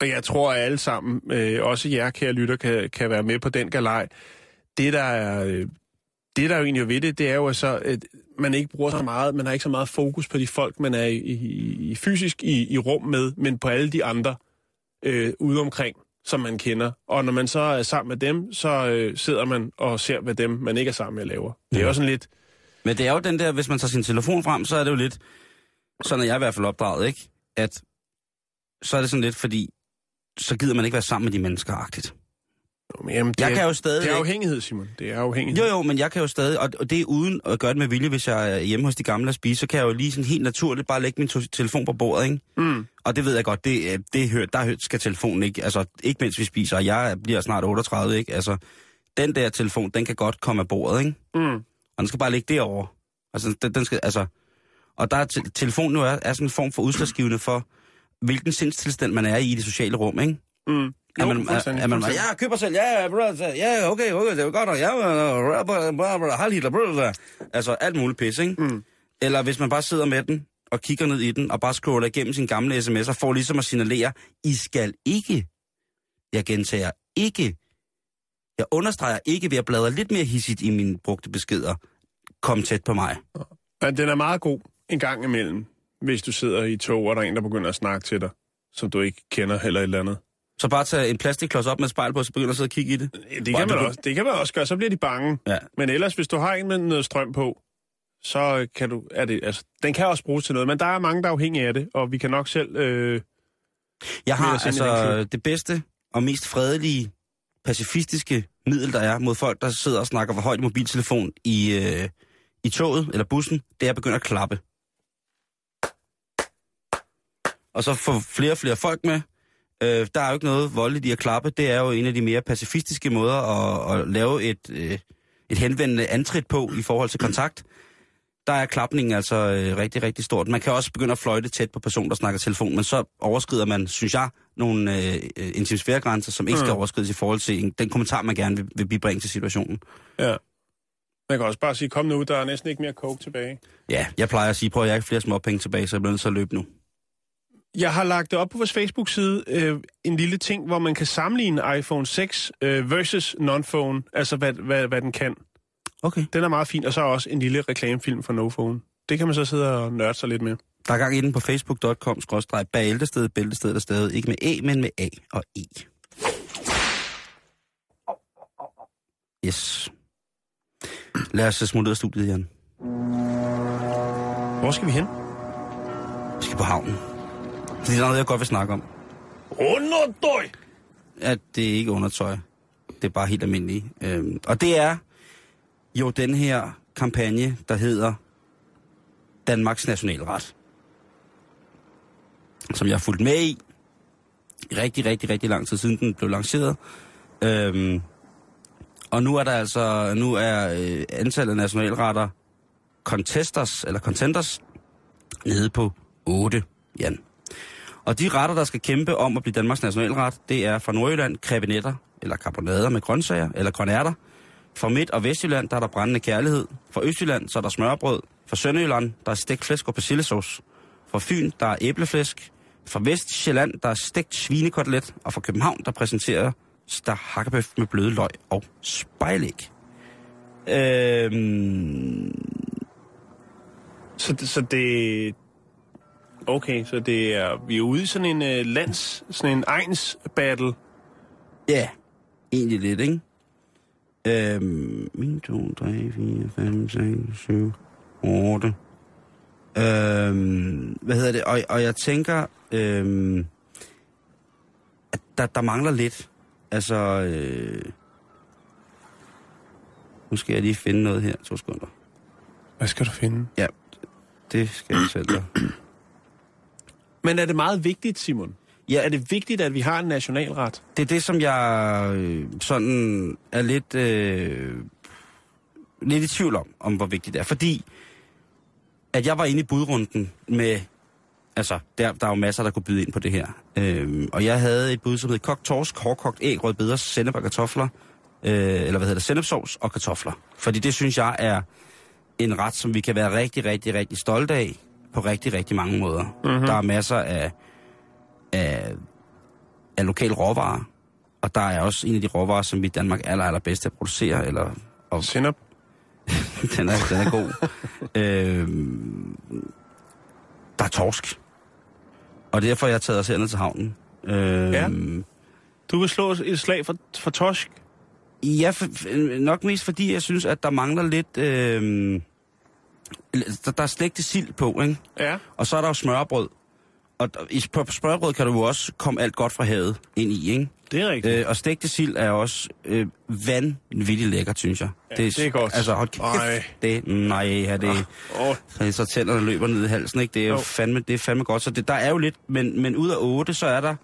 Og jeg tror, at alle sammen, øh, også jer kære lytter, kan, kan være med på den galej. Det, der er, øh, det, der er jo egentlig ved det, det er jo så, at man ikke bruger så meget, man har ikke så meget fokus på de folk, man er i, i, i fysisk i, i rum med, men på alle de andre øh, ude omkring, som man kender. Og når man så er sammen med dem, så øh, sidder man og ser, hvad dem, man ikke er sammen med, laver. Det er jo sådan lidt... Men det er jo den der, hvis man tager sin telefon frem, så er det jo lidt, sådan er jeg i hvert fald opdraget, ikke? At så er det sådan lidt, fordi så gider man ikke være sammen med de mennesker agtigt. Jamen, det, Jeg er, kan jo stadig det er afhængighed, Simon. Det er afhængighed. Jo, jo, men jeg kan jo stadig, og det er uden at gøre det med vilje, hvis jeg er hjemme hos de gamle og spise, så kan jeg jo lige sådan helt naturligt bare lægge min telefon på bordet, ikke? Mm. Og det ved jeg godt, det, øh, det hørt, der skal telefonen ikke, altså ikke mens vi spiser, og jeg bliver snart 38, ikke? Altså, den der telefon, den kan godt komme af bordet, ikke? Mm. Og den skal bare ligge derovre. Altså, den, den skal, altså... Og der er te- telefonen jo er, er sådan en form for udslagsgivende for, hvilken sindstilstand man er i i det sociale rum, ikke? Mm. Er man, er, er man, ja, køber selv, ja, ja, bro, ja, okay, okay, det er godt nok, ja, halv liter, bro, så- altså alt muligt pis, ikke? Mm. Eller hvis man bare sidder med den, og kigger ned i den, og bare scroller igennem sin gamle sms'er, får ligesom at signalere, I skal ikke, jeg gentager, ikke, jeg understreger ikke ved at bladre lidt mere hissigt i mine brugte beskeder, kom tæt på mig. Men den er meget god en gang imellem, hvis du sidder i tog, og der er en, der begynder at snakke til dig, som du ikke kender eller et eller andet. Så bare tage en plastikklods op med et spejl på, så begynder at sidde og kigge i det. Det Hvor er kan, man det også, det kan man også gøre, så bliver de bange. Ja. Men ellers, hvis du har en med noget strøm på, så kan du... Er det, altså, den kan også bruges til noget, men der er mange, der er afhængige af det, og vi kan nok selv... Øh, Jeg har altså det bedste og mest fredelige, pacifistiske middel, der er mod folk, der sidder og snakker for højt i mobiltelefon i, øh, i toget eller bussen, det er at begynde at klappe. Og så få flere og flere folk med. Øh, der er jo ikke noget voldeligt i at klappe. Det er jo en af de mere pacifistiske måder at, at lave et, øh, et henvendende antrit på i forhold til kontakt. Der er klapningen altså øh, rigtig, rigtig stort. Man kan også begynde at fløjte tæt på personen, der snakker telefon, men så overskrider man, synes jeg, nogle øh, intimsfæregrænser, som ikke skal Mm. overskrides i forhold til en, den kommentar, man gerne vil, vil bibringe til situationen. ja. Man kan også bare sige, kom nu, der er næsten ikke mere coke tilbage. Ja, jeg plejer at sige, prøv at jeg ikke flere små penge tilbage, så jeg bliver nødt til at løbe nu. Jeg har lagt det op på vores Facebook-side, øh, en lille ting, hvor man kan sammenligne iPhone 6 øh, versus non-phone, altså hvad, hvad, hvad den kan. Okay. Den er meget fin, og så også en lille reklamefilm for no-phone. Det kan man så sidde og nørde sig lidt med. Der er gang inde på facebook.com skrådstræk bæltested, bæltested der stadig ikke med A, men med A og E. Yes. Lad os smutte ud af studiet, Jan. Hvor skal vi hen? Vi skal på havnen. Det er noget, jeg godt vil snakke om. Underdøj! At det er ikke undertøj. Det er bare helt almindeligt. Øhm, og det er jo den her kampagne, der hedder Danmarks Nationalret. Som jeg har fulgt med i. Rigtig, rigtig, rigtig lang tid siden den blev lanceret. Øhm, og nu er der altså, nu er øh, antallet af nationalretter contesters, eller contenders, nede på 8, Jan. Og de retter, der skal kæmpe om at blive Danmarks nationalret, det er fra Nordjylland krebinetter, eller karbonader med grøntsager, eller grønærter. Fra Midt- og Vestjylland, der er der brændende kærlighed. Fra Østjylland, så er der smørbrød. Fra Sønderjylland, der er stegt flæsk og persillesauce. Fra Fyn, der er æbleflæsk. Fra Vestjylland, der er stegt svinekotelet. Og fra København, der præsenterer der hakkebøf med bløde løg og spejlæg. Øhm, Så, så det... Okay, så det er... Vi er ude i sådan en uh, lands... Sådan en egns battle. Ja, egentlig lidt, ikke? Øhm, 1, 2, 3, 4, 5, 6, 7, 8. Øhm, hvad hedder det? Og, og jeg tænker, øhm, at der, der mangler lidt. Altså, øh, nu skal jeg lige finde noget her. To sekunder. Hvad skal du finde? Ja, det skal jeg selv. Men er det meget vigtigt, Simon? Ja. Er det vigtigt, at vi har en nationalret? Det er det, som jeg øh, sådan er lidt, øh, lidt i tvivl om, om hvor vigtigt det er. Fordi, at jeg var inde i budrunden med, altså, der, der er jo masser, der kunne byde ind på det her. Øhm, og jeg havde et bud, som hed kogt torsk, hårdkogt æg, rødbeder, sennep og kartofler, øh, eller hvad hedder det, sennepsovs og kartofler. Fordi det synes jeg er en ret, som vi kan være rigtig, rigtig, rigtig stolte af på rigtig, rigtig mange måder. Mm-hmm. Der er masser af, af, af lokale råvarer, og der er også en af de råvarer, som vi i Danmark er aller, allerbedst at producere, eller og Sennep? den, er, den er god. øhm, der er torsk. Og derfor har jeg taget os herned til havnen. Øhm, Ja. Du vil slå et slag for, for torsk? Ja, for, nok mest fordi jeg synes, at der mangler lidt... Øh, der, der er stegte sild på, ikke? Ja. Og så er der jo smørbrød. Og der- i, på smørbrød kan du jo også komme alt godt fra havet ind i, ikke? Det er rigtigt. Øh, og stegte sild er også øh, vanvittigt lækkert, synes jeg. Ja, det er godt. Altså, hold kæft, Ej. det, nej, ja, det, Åh, så, så tænderne løber ned i halsen, ikke? Det er jo Jo. fandme, det er fandme godt. Så det, der er jo lidt, men, men ud af otte, så er der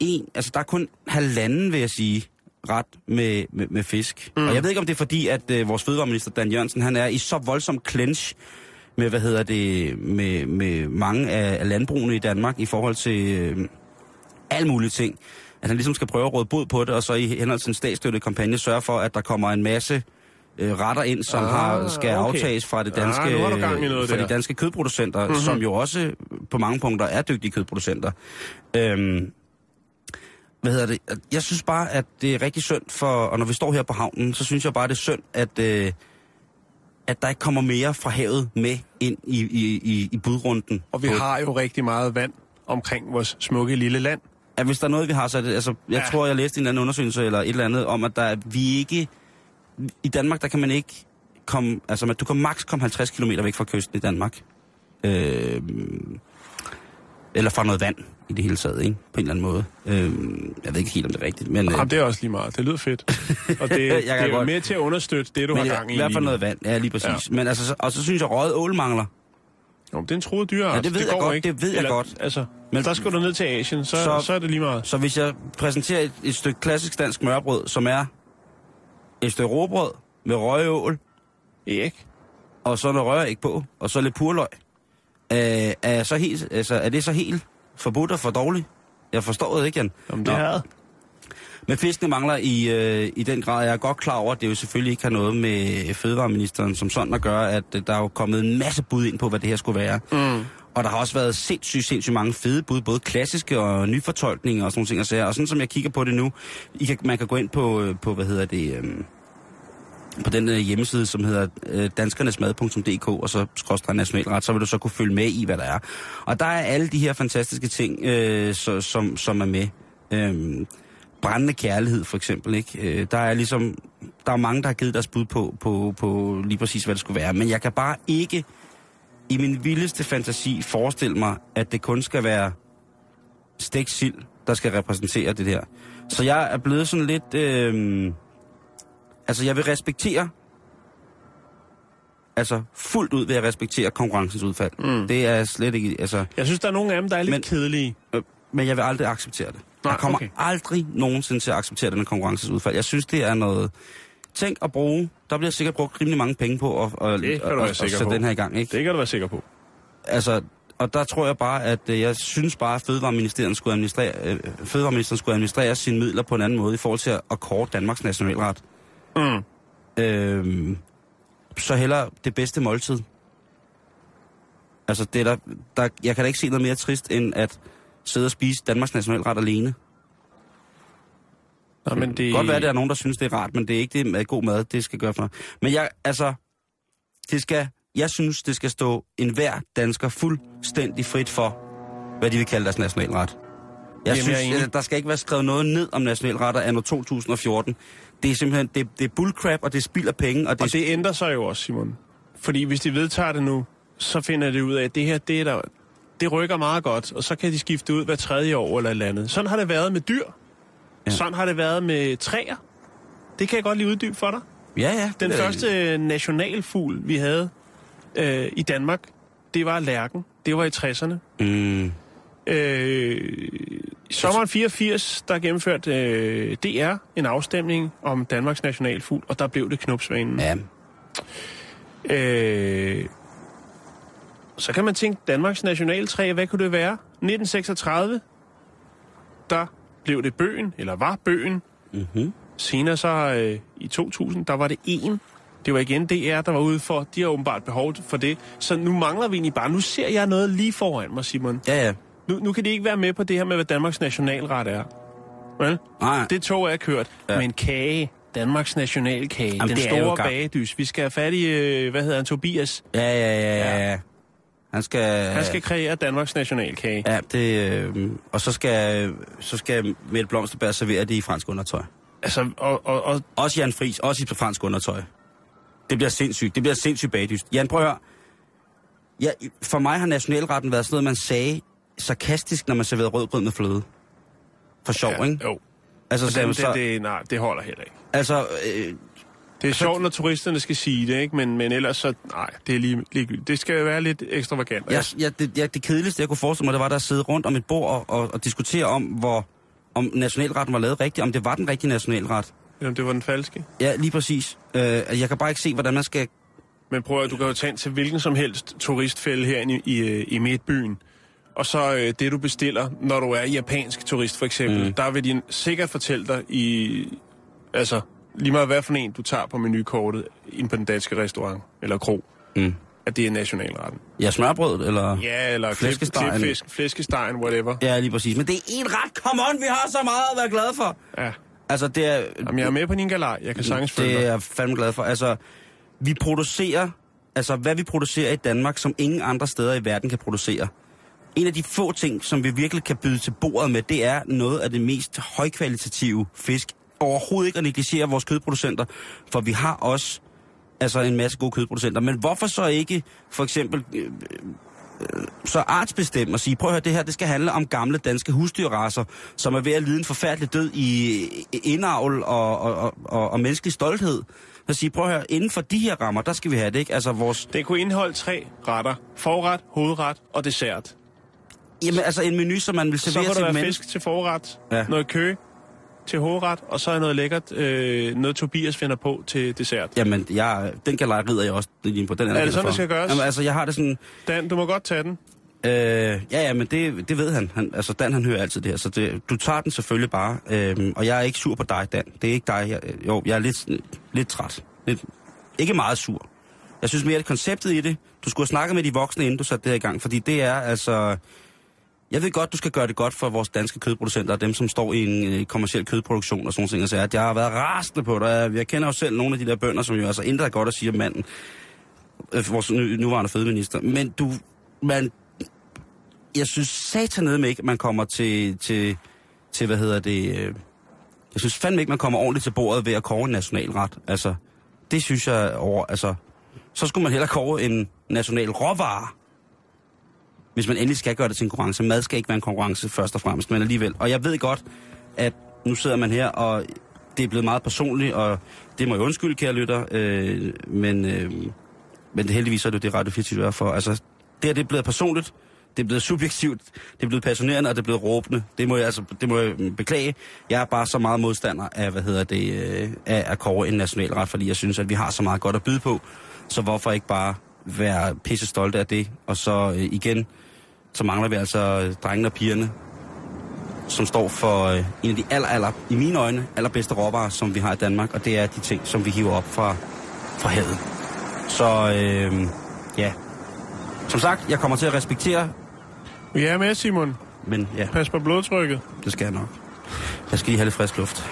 en, altså der er kun halvanden, vil jeg sige, ret med, med, med fisk. Mm. Og jeg ved ikke, om det er fordi, at øh, vores fødevareminister Dan Jørgensen, han er i så voldsom clinch med, hvad hedder det, med, med mange af, af landbrugene i Danmark i forhold til øh, alle mulige ting. At han ligesom skal prøve at råde bod på det, og så i henhold til en statsstøttet kampagne sørge for, at der kommer en masse øh, retter ind, som Ah, har, skal okay. aftages fra det Ah, danske, noget fra der. de danske kødproducenter, mm-hmm. som jo også på mange punkter er dygtige kødproducenter. Øhm, hvad hedder det? Jeg synes bare, at det er rigtig synd for, og når vi står her på havnen, så synes jeg bare, det er synd, at, øh, at der ikke kommer mere fra havet med ind i, i, i, i budrunden. og vi har jo rigtig meget vand omkring vores smukke lille land. at hvis der er noget, vi har, så er det, altså, jeg Ja. ja. tror, jeg læste en eller anden undersøgelse eller et eller andet om, at der, er- vi ikke, i Danmark, der kan man ikke komme, altså, man- du kan maks komme 50 km væk fra kysten i Danmark. Øh, eller fra noget vand i det hele taget, ikke? På en eller anden måde. Øh, jeg ved ikke helt, om det er rigtigt, men, øh, Jamen, det er også lige meget. Det lyder fedt. Og det, Jeg det er godt- med til at understøtte det, du men har gang i. i hvert fald noget vand. Ja, lige præcis. Ja. Men altså, så- og så synes jeg, røget ål mangler. Jo, men det er en troet dyreart. Ja, det ved jeg går godt, ikke. det ved jeg godt. Altså, men der skal du ned til Asien, så, så, Så- er det lige meget. Så hvis jeg præsenterer et, et stykke klassisk dansk mørbrød, som er et stykke råbrød med røget ål, Ikke? og så noget røræg på, og så lidt purløg. Øh, er, jeg så helt, altså, er det så helt forbudt og for dårligt? Jeg forstår det ikke, Jan. Jamen, det er Men fiskene mangler i, øh, i den grad. Jeg er godt klar over, at det jo selvfølgelig ikke har noget med fødevareministeren som sådan at gøre, at øh, der er jo kommet en masse bud ind på, hvad det her skulle være. Mm. Og der har også været sindssygt, sindssygt mange fede bud, både klassiske og nyfortolkninger og sådan nogle ting. Og, sådan som jeg kigger på det nu, I kan, man kan gå ind på, øh, på hvad hedder det, øhm, på den øh, hjemmeside, som hedder øh, danskernesmad.dk, og så skråstrej nationalret, så vil du så kunne følge med i, hvad der er. Og der er alle de her fantastiske ting, øh, så, som, som er med. Øhm, brændende kærlighed, for eksempel. Ikke? Øh, der er ligesom, der er mange, der har givet deres bud på, på, på lige præcis, hvad det skulle være. Men jeg kan bare ikke i min vildeste fantasi forestille mig, at det kun skal være stegt sild, der skal repræsentere det der. Så jeg er blevet sådan lidt... Øh, altså, jeg vil respektere... Altså, fuldt ud vil jeg respektere konkurrencens udfald. Mm. Det er slet ikke... Altså, Jeg synes, der er nogle af dem, der er lidt Men- men... kedelige. øh, men jeg vil aldrig acceptere det. Nej, jeg kommer okay. aldrig nogensinde til at acceptere den konkurrences udfald. Jeg synes, det er noget... Tænk at bruge... Der bliver sikkert brugt rimelig mange penge på at, at, at, at, at sætte på. den her i gang. Ikke? Det kan du være sikker på. Altså, og der tror jeg bare, at øh, jeg synes bare, at Fødevareministeriet skulle administrere, øh, Fødevareministeren skulle administrere sine midler på en anden måde i forhold til at, at kåre Danmarks nationalret. Mm. Øhm, så heller det bedste måltid. Altså, det er der, der, jeg kan da ikke se noget mere trist, end at sidde og spise Danmarks nationalret alene. Nå, men Det godt være, at der er nogen, der synes, det er rart, men det er ikke det med god mad, det skal gøre for. Men jeg, altså, det skal, jeg synes, det skal stå enhver dansker fuldstændig frit for, hvad de vil kalde deres nationalret. Jeg Jamen, jeg synes, enig. at der skal ikke være skrevet noget ned om nationalretter anno 2014. Det er simpelthen, det, det er bullcrap, og det spilder penge, og det, Og det ændrer sig jo også, Simon. Fordi hvis de vedtager det nu, så finder de ud af, at det her, det er der, det rykker meget godt, og så kan de skifte ud hver tredje år eller et eller andet. Sådan har det været med dyr. Ja. Sådan har det været med træer. Det kan jeg godt lige uddybe for dig. ja, ja, Den første nationalfugl, vi havde øh, i Danmark, det var lærken. Det var i 60'erne. Mm, Øh, I sommeren 84, der gennemførte øh, DR en afstemning om Danmarks nationalfugl, og der blev det knopsvanen. ja, Øh, så kan man tænke, Danmarks nationaltræ, hvad kunne det være? 1936, der blev det bøgen, eller var bøgen. mm-hmm. Senere så øh, i 2000, der var det en. Det var igen DR, der var ude for. De har åbenbart behov for det. Så nu mangler vi egentlig bare. Nu ser jeg noget lige foran mig, Simon. ja, ja. Nu, nu kan de ikke være med på det her med, hvad Danmarks nationalret er. Vel? Nej, Det tog er kørt. Ja. Men kage, Danmarks nationalkage, Jamen, den store bagedys. Vi skal have fat i, øh, hvad hedder han, Tobias. ja, ja, ja, ja, ja. Han skal... Han skal kreere Danmarks nationalkage. Ja, det, øh, og så skal, så skal Mette Blomsterberg servere det i fransk undertøj. Altså, og, og, og Også Jan Friis, også i fransk undertøj. Det bliver sindssygt. Det bliver sindssygt bagdyst. Jan, prøv at høre. Ja, for mig har nationalretten været sådan noget, man sagde sarkastisk, når man serverede rødgrød med fløde. For sjov, ja, ikke? jo. Altså, Det, så, det, så, det, nej, det holder heller ikke. altså øh, Det er sjovt, når turisterne skal sige det, ikke? Men, men ellers så, nej, det er lige, ligegyldigt. Det skal være lidt ekstravagant. jeg, jeg, det, jeg, det kedeligste, jeg kunne forestille mig, det var der at sidde rundt om et bord og, og, og diskutere om, hvor, om nationalretten var lavet rigtigt, om det var den rigtige nationalret. Jamen, det var den falske. Ja, lige præcis. Øh, jeg kan bare ikke se, hvordan man skal... Men prøv at du kan jo tage ind til hvilken som helst turistfælde her i, i, i midtbyen. Og så øh, det, du bestiller, når du er japansk turist for eksempel, Mm. der vil de sikkert fortælle dig i... Altså, lige meget hvad for en, du tager på menukortet ind på den danske restaurant eller kro, Mm. at det er nationalretten. Ja, smørbrød, eller... Ja, eller Flæskestegen. klip- klipfisk, flæskestegen, whatever. Ja, lige præcis. Men det er en ret. Come on, vi har så meget at være glade for. Ja. Altså, det er... Jamen, jeg er med på din galej. Jeg kan sagtens følge Det er jeg fandme glad for. Altså, vi producerer... Altså, hvad vi producerer i Danmark, som ingen andre steder i verden kan producere. En af de få ting, som vi virkelig kan byde til bordet med, det er noget af det mest højkvalitative fisk. Overhovedet ikke at negligere vores kødproducenter, for vi har også altså en masse gode kødproducenter. Men hvorfor så ikke for eksempel øh, øh, så artsbestemme og sige, prøv at høre, det her det skal handle om gamle danske husdyrraser, som er ved at lide en forfærdelig død i i indavl og, og, og, og, og menneskelig stolthed. Så sige, prøv at høre, inden for de her rammer, der skal vi have det, ikke? Altså vores... Det kunne indeholde tre retter. Forret, hovedret og dessert. Jamen, altså en menu, som man vil Så servere til der et være menneske. fisk til forret, Ja. noget kø til hovedret, og så er noget lækkert, øh, noget Tobias finder på til dessert. Jamen, jeg, den kan lege rider jeg også lige på. Den Er det jeg sådan, for. det skal gøres? Jamen, altså, jeg har det sådan... Dan, du må godt tage den. Øh, ja, ja, men det, det ved han. han. Altså, Dan, han hører altid det her, så det, du tager den selvfølgelig bare. Øhm, og jeg er ikke sur på dig, Dan. Det er ikke dig. Jeg, jo, jeg er lidt, lidt træt. Lidt, ikke meget sur. Jeg synes mere, at konceptet i det, Du skulle have snakket med de voksne, inden du satte det her i gang, fordi det er altså... Jeg ved godt, du skal gøre det godt for vores danske kødproducenter, og dem, som står i en øh, kommersiel kødproduktion og sådan nogle ting. Så at jeg har været rasende på dig. Jeg, kender jo selv nogle af de der bønder, som jo altså intet er godt at sige om manden. Øh, vores nu, nuværende fødeminister. Men du... Man, jeg synes satanede med ikke, man kommer til, til, til, hvad hedder det... Øh, jeg synes fandme ikke, man kommer ordentligt til bordet ved at kåre en nationalret. Altså, det synes jeg over... Altså, så skulle man hellere kåre en national råvare hvis man endelig skal gøre det til en konkurrence. Mad skal ikke være en konkurrence først og fremmest, men alligevel. Og jeg ved godt, at nu sidder man her, og det er blevet meget personligt, og det må jeg undskylde, kære lytter, øh, men, øh, men heldigvis er det det Radio 24 er for. Altså, det her det er blevet personligt, det er blevet subjektivt, det er blevet passionerende, og det er blevet råbende. Det må jeg, altså, det må jeg beklage. Jeg er bare så meget modstander af, hvad hedder det, øh, af at kåre en nationalret, fordi jeg synes, at vi har så meget godt at byde på. Så hvorfor ikke bare være pisse stolte af det, og så øh, igen så mangler vi altså øh, drengene og pigerne, som står for øh, en af de aller, aller, i mine øjne, allerbedste råvarer, som vi har i Danmark, og det er de ting, som vi hiver op fra, fra havet. Så øh, ja, som sagt, jeg kommer til at respektere, Vi er med, Simon. men ja, Pas på blodtrykket. det skal jeg nok. Jeg skal lige have lidt frisk luft.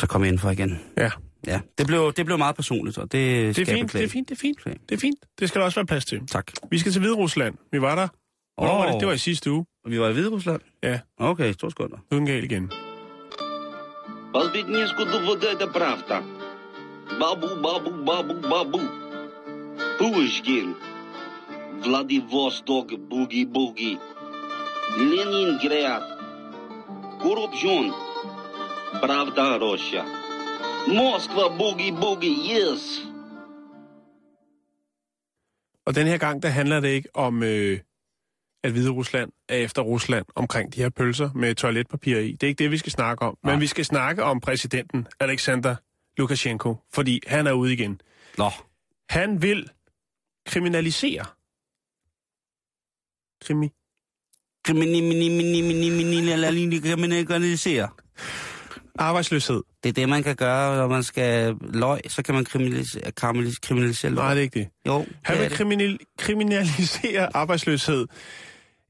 så kom jeg indenfor igen. Ja. Ja, det blev, det blev meget personligt, og det, Det skal er jeg fint, det beklage. er fint, det er fint. Beklage. Det er fint. Det skal der også være plads til. Tak. Vi skal til Hvide Rusland. Vi var der. Hvornår var det? Åh. Det var i sidste uge. Vi var i Hvide Rusland? Ja, Okay, to sekunder. uden galt igen. Полбеднеску вот это правда. Бабу, бабу, бабу, бабу. Пушкин. Владивосток, буги-буги. Ленинград. Коррупцион. Правда, Роща. Москва, буги-буги, yes. Og den her gang, der handler det ikke om, øh, at Hvide Rusland er efter Rusland omkring de her pølser med toiletpapir i. Det er ikke det, vi skal snakke om. Men vi skal snakke om præsidenten, Alexander Lukashenko, fordi han er ude igen. Nå, Han vil kriminalisere. Krimi. kriminalisere. Arbejdsløshed. Det er det, man kan gøre, når man skal løg, så kan man kriminalisere, kriminalis- kriminalisere løg. Nej, det er ikke det. Jo, Han det vil kriminal- kriminalisere arbejdsløshed,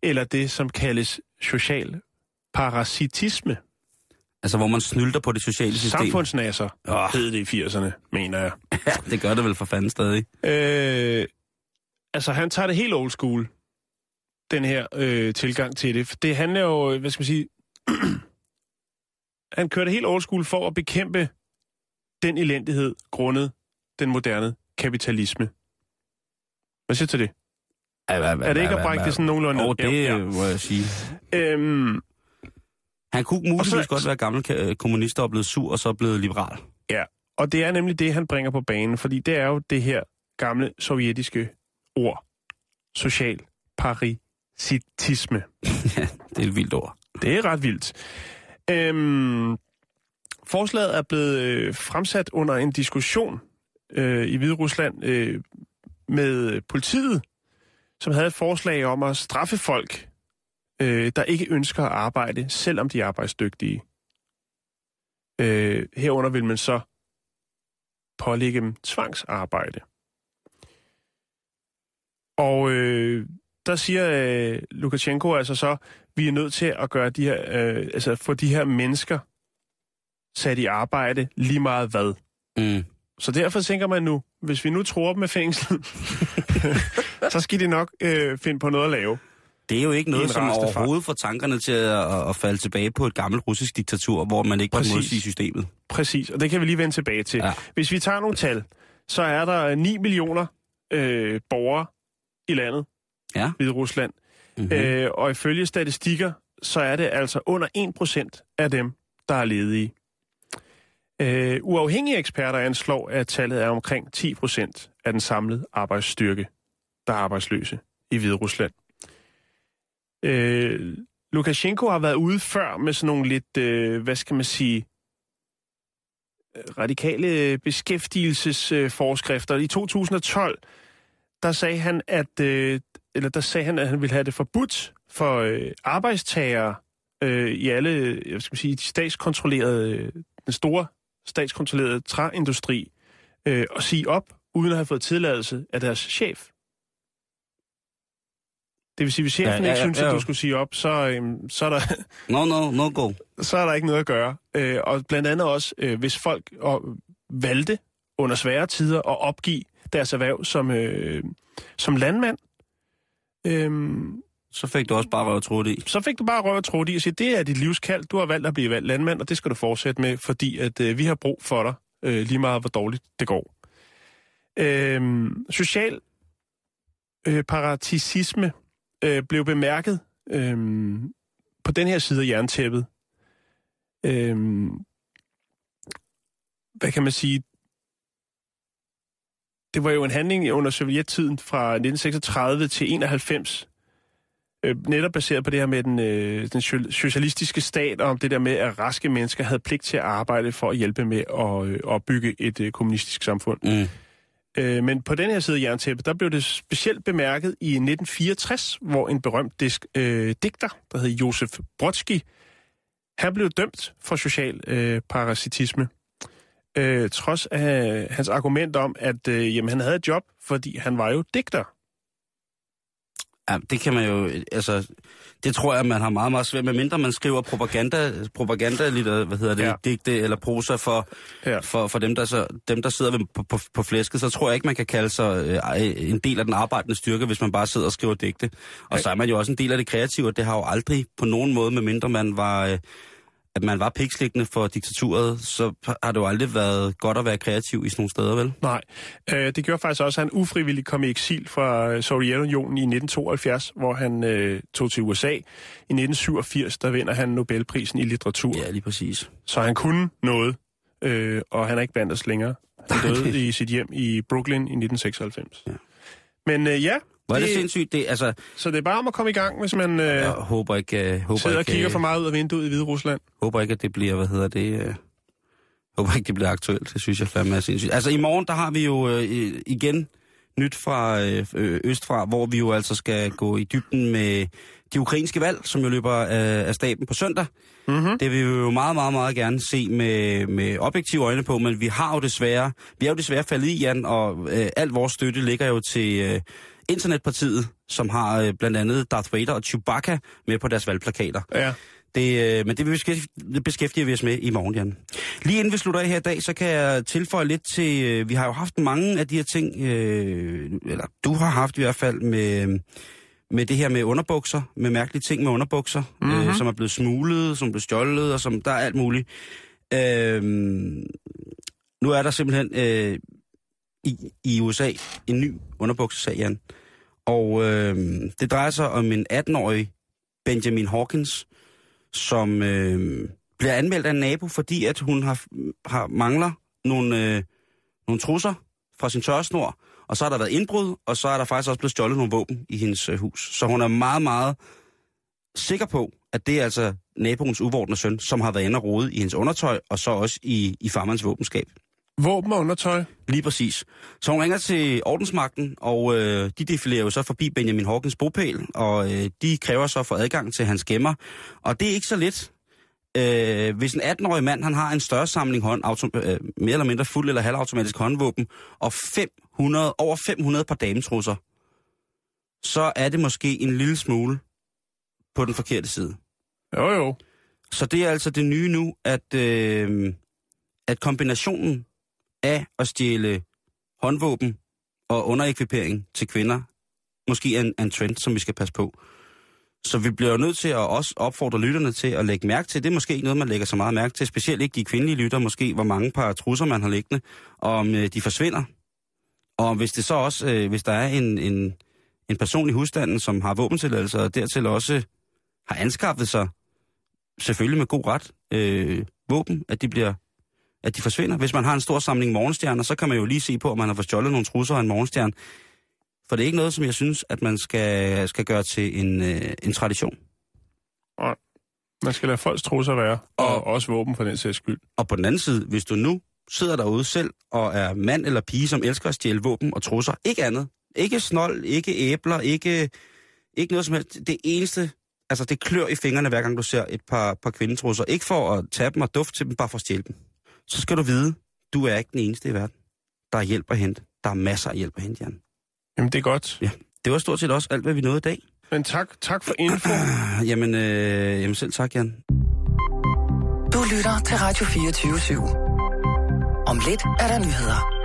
eller det, som kaldes social parasitisme. Altså, hvor man snylter på det sociale system. Samfundsnasser Åh. hed det i 80'erne, mener jeg. Ja, det gør det vel for fanden stadig. Øh, altså, han tager det helt old school, den her øh, tilgang til det. Det handler jo, hvad skal man sige... han kører det helt old school for at bekæmpe den elendighed grundet den moderne kapitalisme. Hvad siger du til det? Er det ikke at brække det sådan nogenlunde Åh, ned? det må jeg sige. Øhm, Han kunne muligvis Og så- godt være gammel kommunister og blevet sur, og så blevet liberal. Ja, og det er nemlig det, han bringer på banen, fordi det er jo det her gamle sovjetiske ord, social parasitisme. ja, det er et vildt ord. Det er ret vildt. Øhm, forslaget er blevet øh, fremsat under en diskussion øh, i Hvide Rusland øh, med politiet, som havde et forslag om at straffe folk, øh, der ikke ønsker at arbejde, selvom de er arbejdsdygtige. Øh, herunder vil man så pålægge dem tvangsarbejde. Og øh, der siger øh, Lukashenko altså så, vi er nødt til at gøre de her, øh, altså få de her mennesker sat i arbejde lige meget hvad. Mm. Så derfor tænker man nu, hvis vi nu tror dem med fængsel, så skal de nok øh, finde på noget at lave. Det er jo ikke noget, som overhovedet får tankerne til at, at, falde tilbage på et gammelt russisk diktatur, hvor man ikke kan modsige systemet. Præcis, og det kan vi lige vende tilbage til. Ja. Hvis vi tager nogle tal, så er der 9 millioner øh, borgere i landet, Ja. Hvide Rusland. Mm-hmm. Øh, og ifølge statistikker, så er det altså under 1% af dem, der er ledige. Øh, uafhængige eksperter anslår, at tallet er omkring 10% af den samlede arbejdsstyrke, der er arbejdsløse i Hvide Rusland. Øh, Lukashenko har været ude før med sådan nogle lidt, øh, hvad skal man sige, radikale beskæftigelsesforskrifter. I 2012, der sagde han, at, øh, eller der sagde han, at han ville have det forbudt for øh, arbejdstagere øh, i alle, jeg skal sige, de statskontrollerede, øh, den store statskontrollerede træindustri øh, at sige op, uden at have fået tilladelse af deres chef. Det vil sige, hvis chefen Ja, ja, ja, ikke ja, synes, ja. at du skulle sige op, så, øhm, så, er der, No, no, no go. så er der ikke noget at gøre. Øh, og blandt andet også, øh, hvis folk og, valgte under svære tider at opgive deres erhverv som, øh, som landmand, øh, Så fik du også bare røv trådt i. så fik du bare røv og tråd i og sige, det er dit livskald, du har valgt at blive valgt landmand, og det skal du fortsætte med, fordi at øh, vi har brug for dig, øh, lige meget hvor dårligt det går. Øh, social øh, paratisisme øh, blev bemærket øh, på den her side af jerntæppet. Øh, hvad kan man sige? Det var jo en handling under sovjettiden fra 1936 til 91, øh, netop baseret på det her med den, øh, den so- socialistiske stat, og om det der med, at raske mennesker havde pligt til at arbejde for at hjælpe med at, øh, at bygge et øh, kommunistisk samfund. Mm. Øh, men på den her side af jerntæppet, der blev det specielt bemærket i 1964, hvor en berømt disk, øh, digter, der hed Josef Brodsky, han blev dømt for social øh, parasitisme. Øh, trods af hans argument om, at øh, jamen, han havde et job, fordi han var jo digter. Ja, det kan man jo, altså, det tror jeg, man har meget, meget svært med, mindre man skriver propaganda, propaganda lidt, hvad hedder det, Ja. digte eller prosa for, Ja. for, for dem, der så, dem, der sidder ved, på, på, på flæsket, så tror jeg ikke, man kan kalde sig øh, en del af den arbejdende styrke, hvis man bare sidder og skriver digte. Og Ja. så er man jo også en del af det kreative, og det har jo aldrig på nogen måde, med mindre man var, øh, at man var piksliggende for diktaturet, så har det jo aldrig været godt at være kreativ i sådan nogle steder, vel? Nej, øh, det gjorde faktisk også, at han ufrivilligt kom i eksil fra Sovjetunionen i 1972, hvor han øh, tog til USA. I 1987, der vinder han Nobelprisen i litteratur. Ja, lige præcis. Så han kunne noget, øh, og han er ikke blandt os længere. Han døde i sit hjem i Brooklyn i 1996. Ja. Men øh, ja, Hvor er det, Det- det sindssygt, det, altså, så det er bare om at komme i gang, hvis man øh, jeg håber ikke, uh, håber sidder og ikke, kigger øh, for meget ud af vinduet i Hvide Rusland. håber ikke, at det bliver, hvad hedder det, øh, håber ikke, det bliver aktuelt. Det synes jeg fandme er sindssygt. Altså i morgen, der har vi jo øh, igen nyt fra øh, øh, Østfra, hvor vi jo altså skal gå i dybden med de ukrainske valg, som jo løber af, af staben på søndag. Mm-hmm. Det vil vi jo meget, meget, meget gerne se med, med objektive øjne på, men vi har jo desværre, vi er jo desværre faldet i, Jan, og øh, al vores støtte ligger jo til øh, Internetpartiet, som har øh, blandt andet Darth Vader og Chewbacca med på deres valgplakater. Ja. Det, øh, men det vi beskæftige, det beskæftiger vi os med i morgen, Jan. Lige inden vi slutter af her i dag, så kan jeg tilføje lidt til... Øh, vi har jo haft mange af de her ting, øh, eller du har haft i hvert fald med, med det her med underbukser, med mærkelige ting med underbukser, mm-hmm. øh, som er blevet smuglet, som er blevet stjålet, og som der er alt muligt. Øh, nu er der simpelthen øh, i, i USA en ny underbuksesag, Jan. Og øh, det drejer sig om en 18-årig Benjamin Hawkins, som øh, bliver anmeldt af en nabo, fordi at hun har, har mangler nogle, øh, nogle trusser fra sin tørresnor, og så har der været indbrud, og så er der faktisk også blevet stjålet nogle våben i hendes øh, hus. Så hun er meget, meget sikker på, at det er altså naboens uvordne søn, som har været inde og rode i hendes undertøj, og så også i, i farmans våbenskab. Våben og undertøj. Lige præcis. Så hun ringer til ordensmagten, og øh, de defilerer jo så forbi Benjamin Hawkins bopæl, og øh, de kræver så for adgang til hans gemmer. Og det er ikke så let. Øh, hvis en 18-årig mand han har en større samling hånd, auto, øh, mere eller mindre fuld eller halvautomatisk håndvåben, og 500, over 500 par dametrusser, så er det måske en lille smule på den forkerte side. Jo, jo. Så det er altså det nye nu, at, øh, at kombinationen af at stjæle håndvåben og underekvipering til kvinder, måske er en, en trend, som vi skal passe på. Så vi bliver jo nødt til at også opfordre lytterne til at lægge mærke til. Det er måske ikke noget, man lægger så meget mærke til. Specielt ikke de kvindelige lytter, måske hvor mange par trusser man har liggende. Og om øh, de forsvinder. Og hvis det så også, øh, hvis der er en, en, en person i husstanden, som har våbentilladelse, og dertil også har anskaffet sig, selvfølgelig med god ret, øh, våben, at de bliver at de forsvinder. Hvis man har en stor samling morgenstjerner, så kan man jo lige se på, om man har fået stjålet nogle trusser og en morgenstjerne. For det er ikke noget, som jeg synes, at man skal, skal gøre til en, øh, en tradition. Man skal lade folks trusser være, og, Og- også våben for den sags skyld. Og på den anden side, hvis du nu sidder derude selv og er mand eller pige, som elsker at stjæle våben og trusser, ikke andet. Ikke snold, ikke æbler, ikke, ikke noget som helst. Det eneste, Altså, det klør i fingrene, hver gang du ser et par, par kvindetrusser. Ikke for at tage dem og dufte til dem, bare for at stjæle dem. Så skal du vide, du er ikke den eneste i verden. Der er hjælp at hente. Der er masser af hjælp at hente, Jan. Jamen, det er godt. Ja, det var stort set også alt, hvad vi nåede i dag. Men tak, tak for info. Jamen, øh, jamen selv tak, Jan. Du lytter til Radio 24 /7. Om lidt er der nyheder.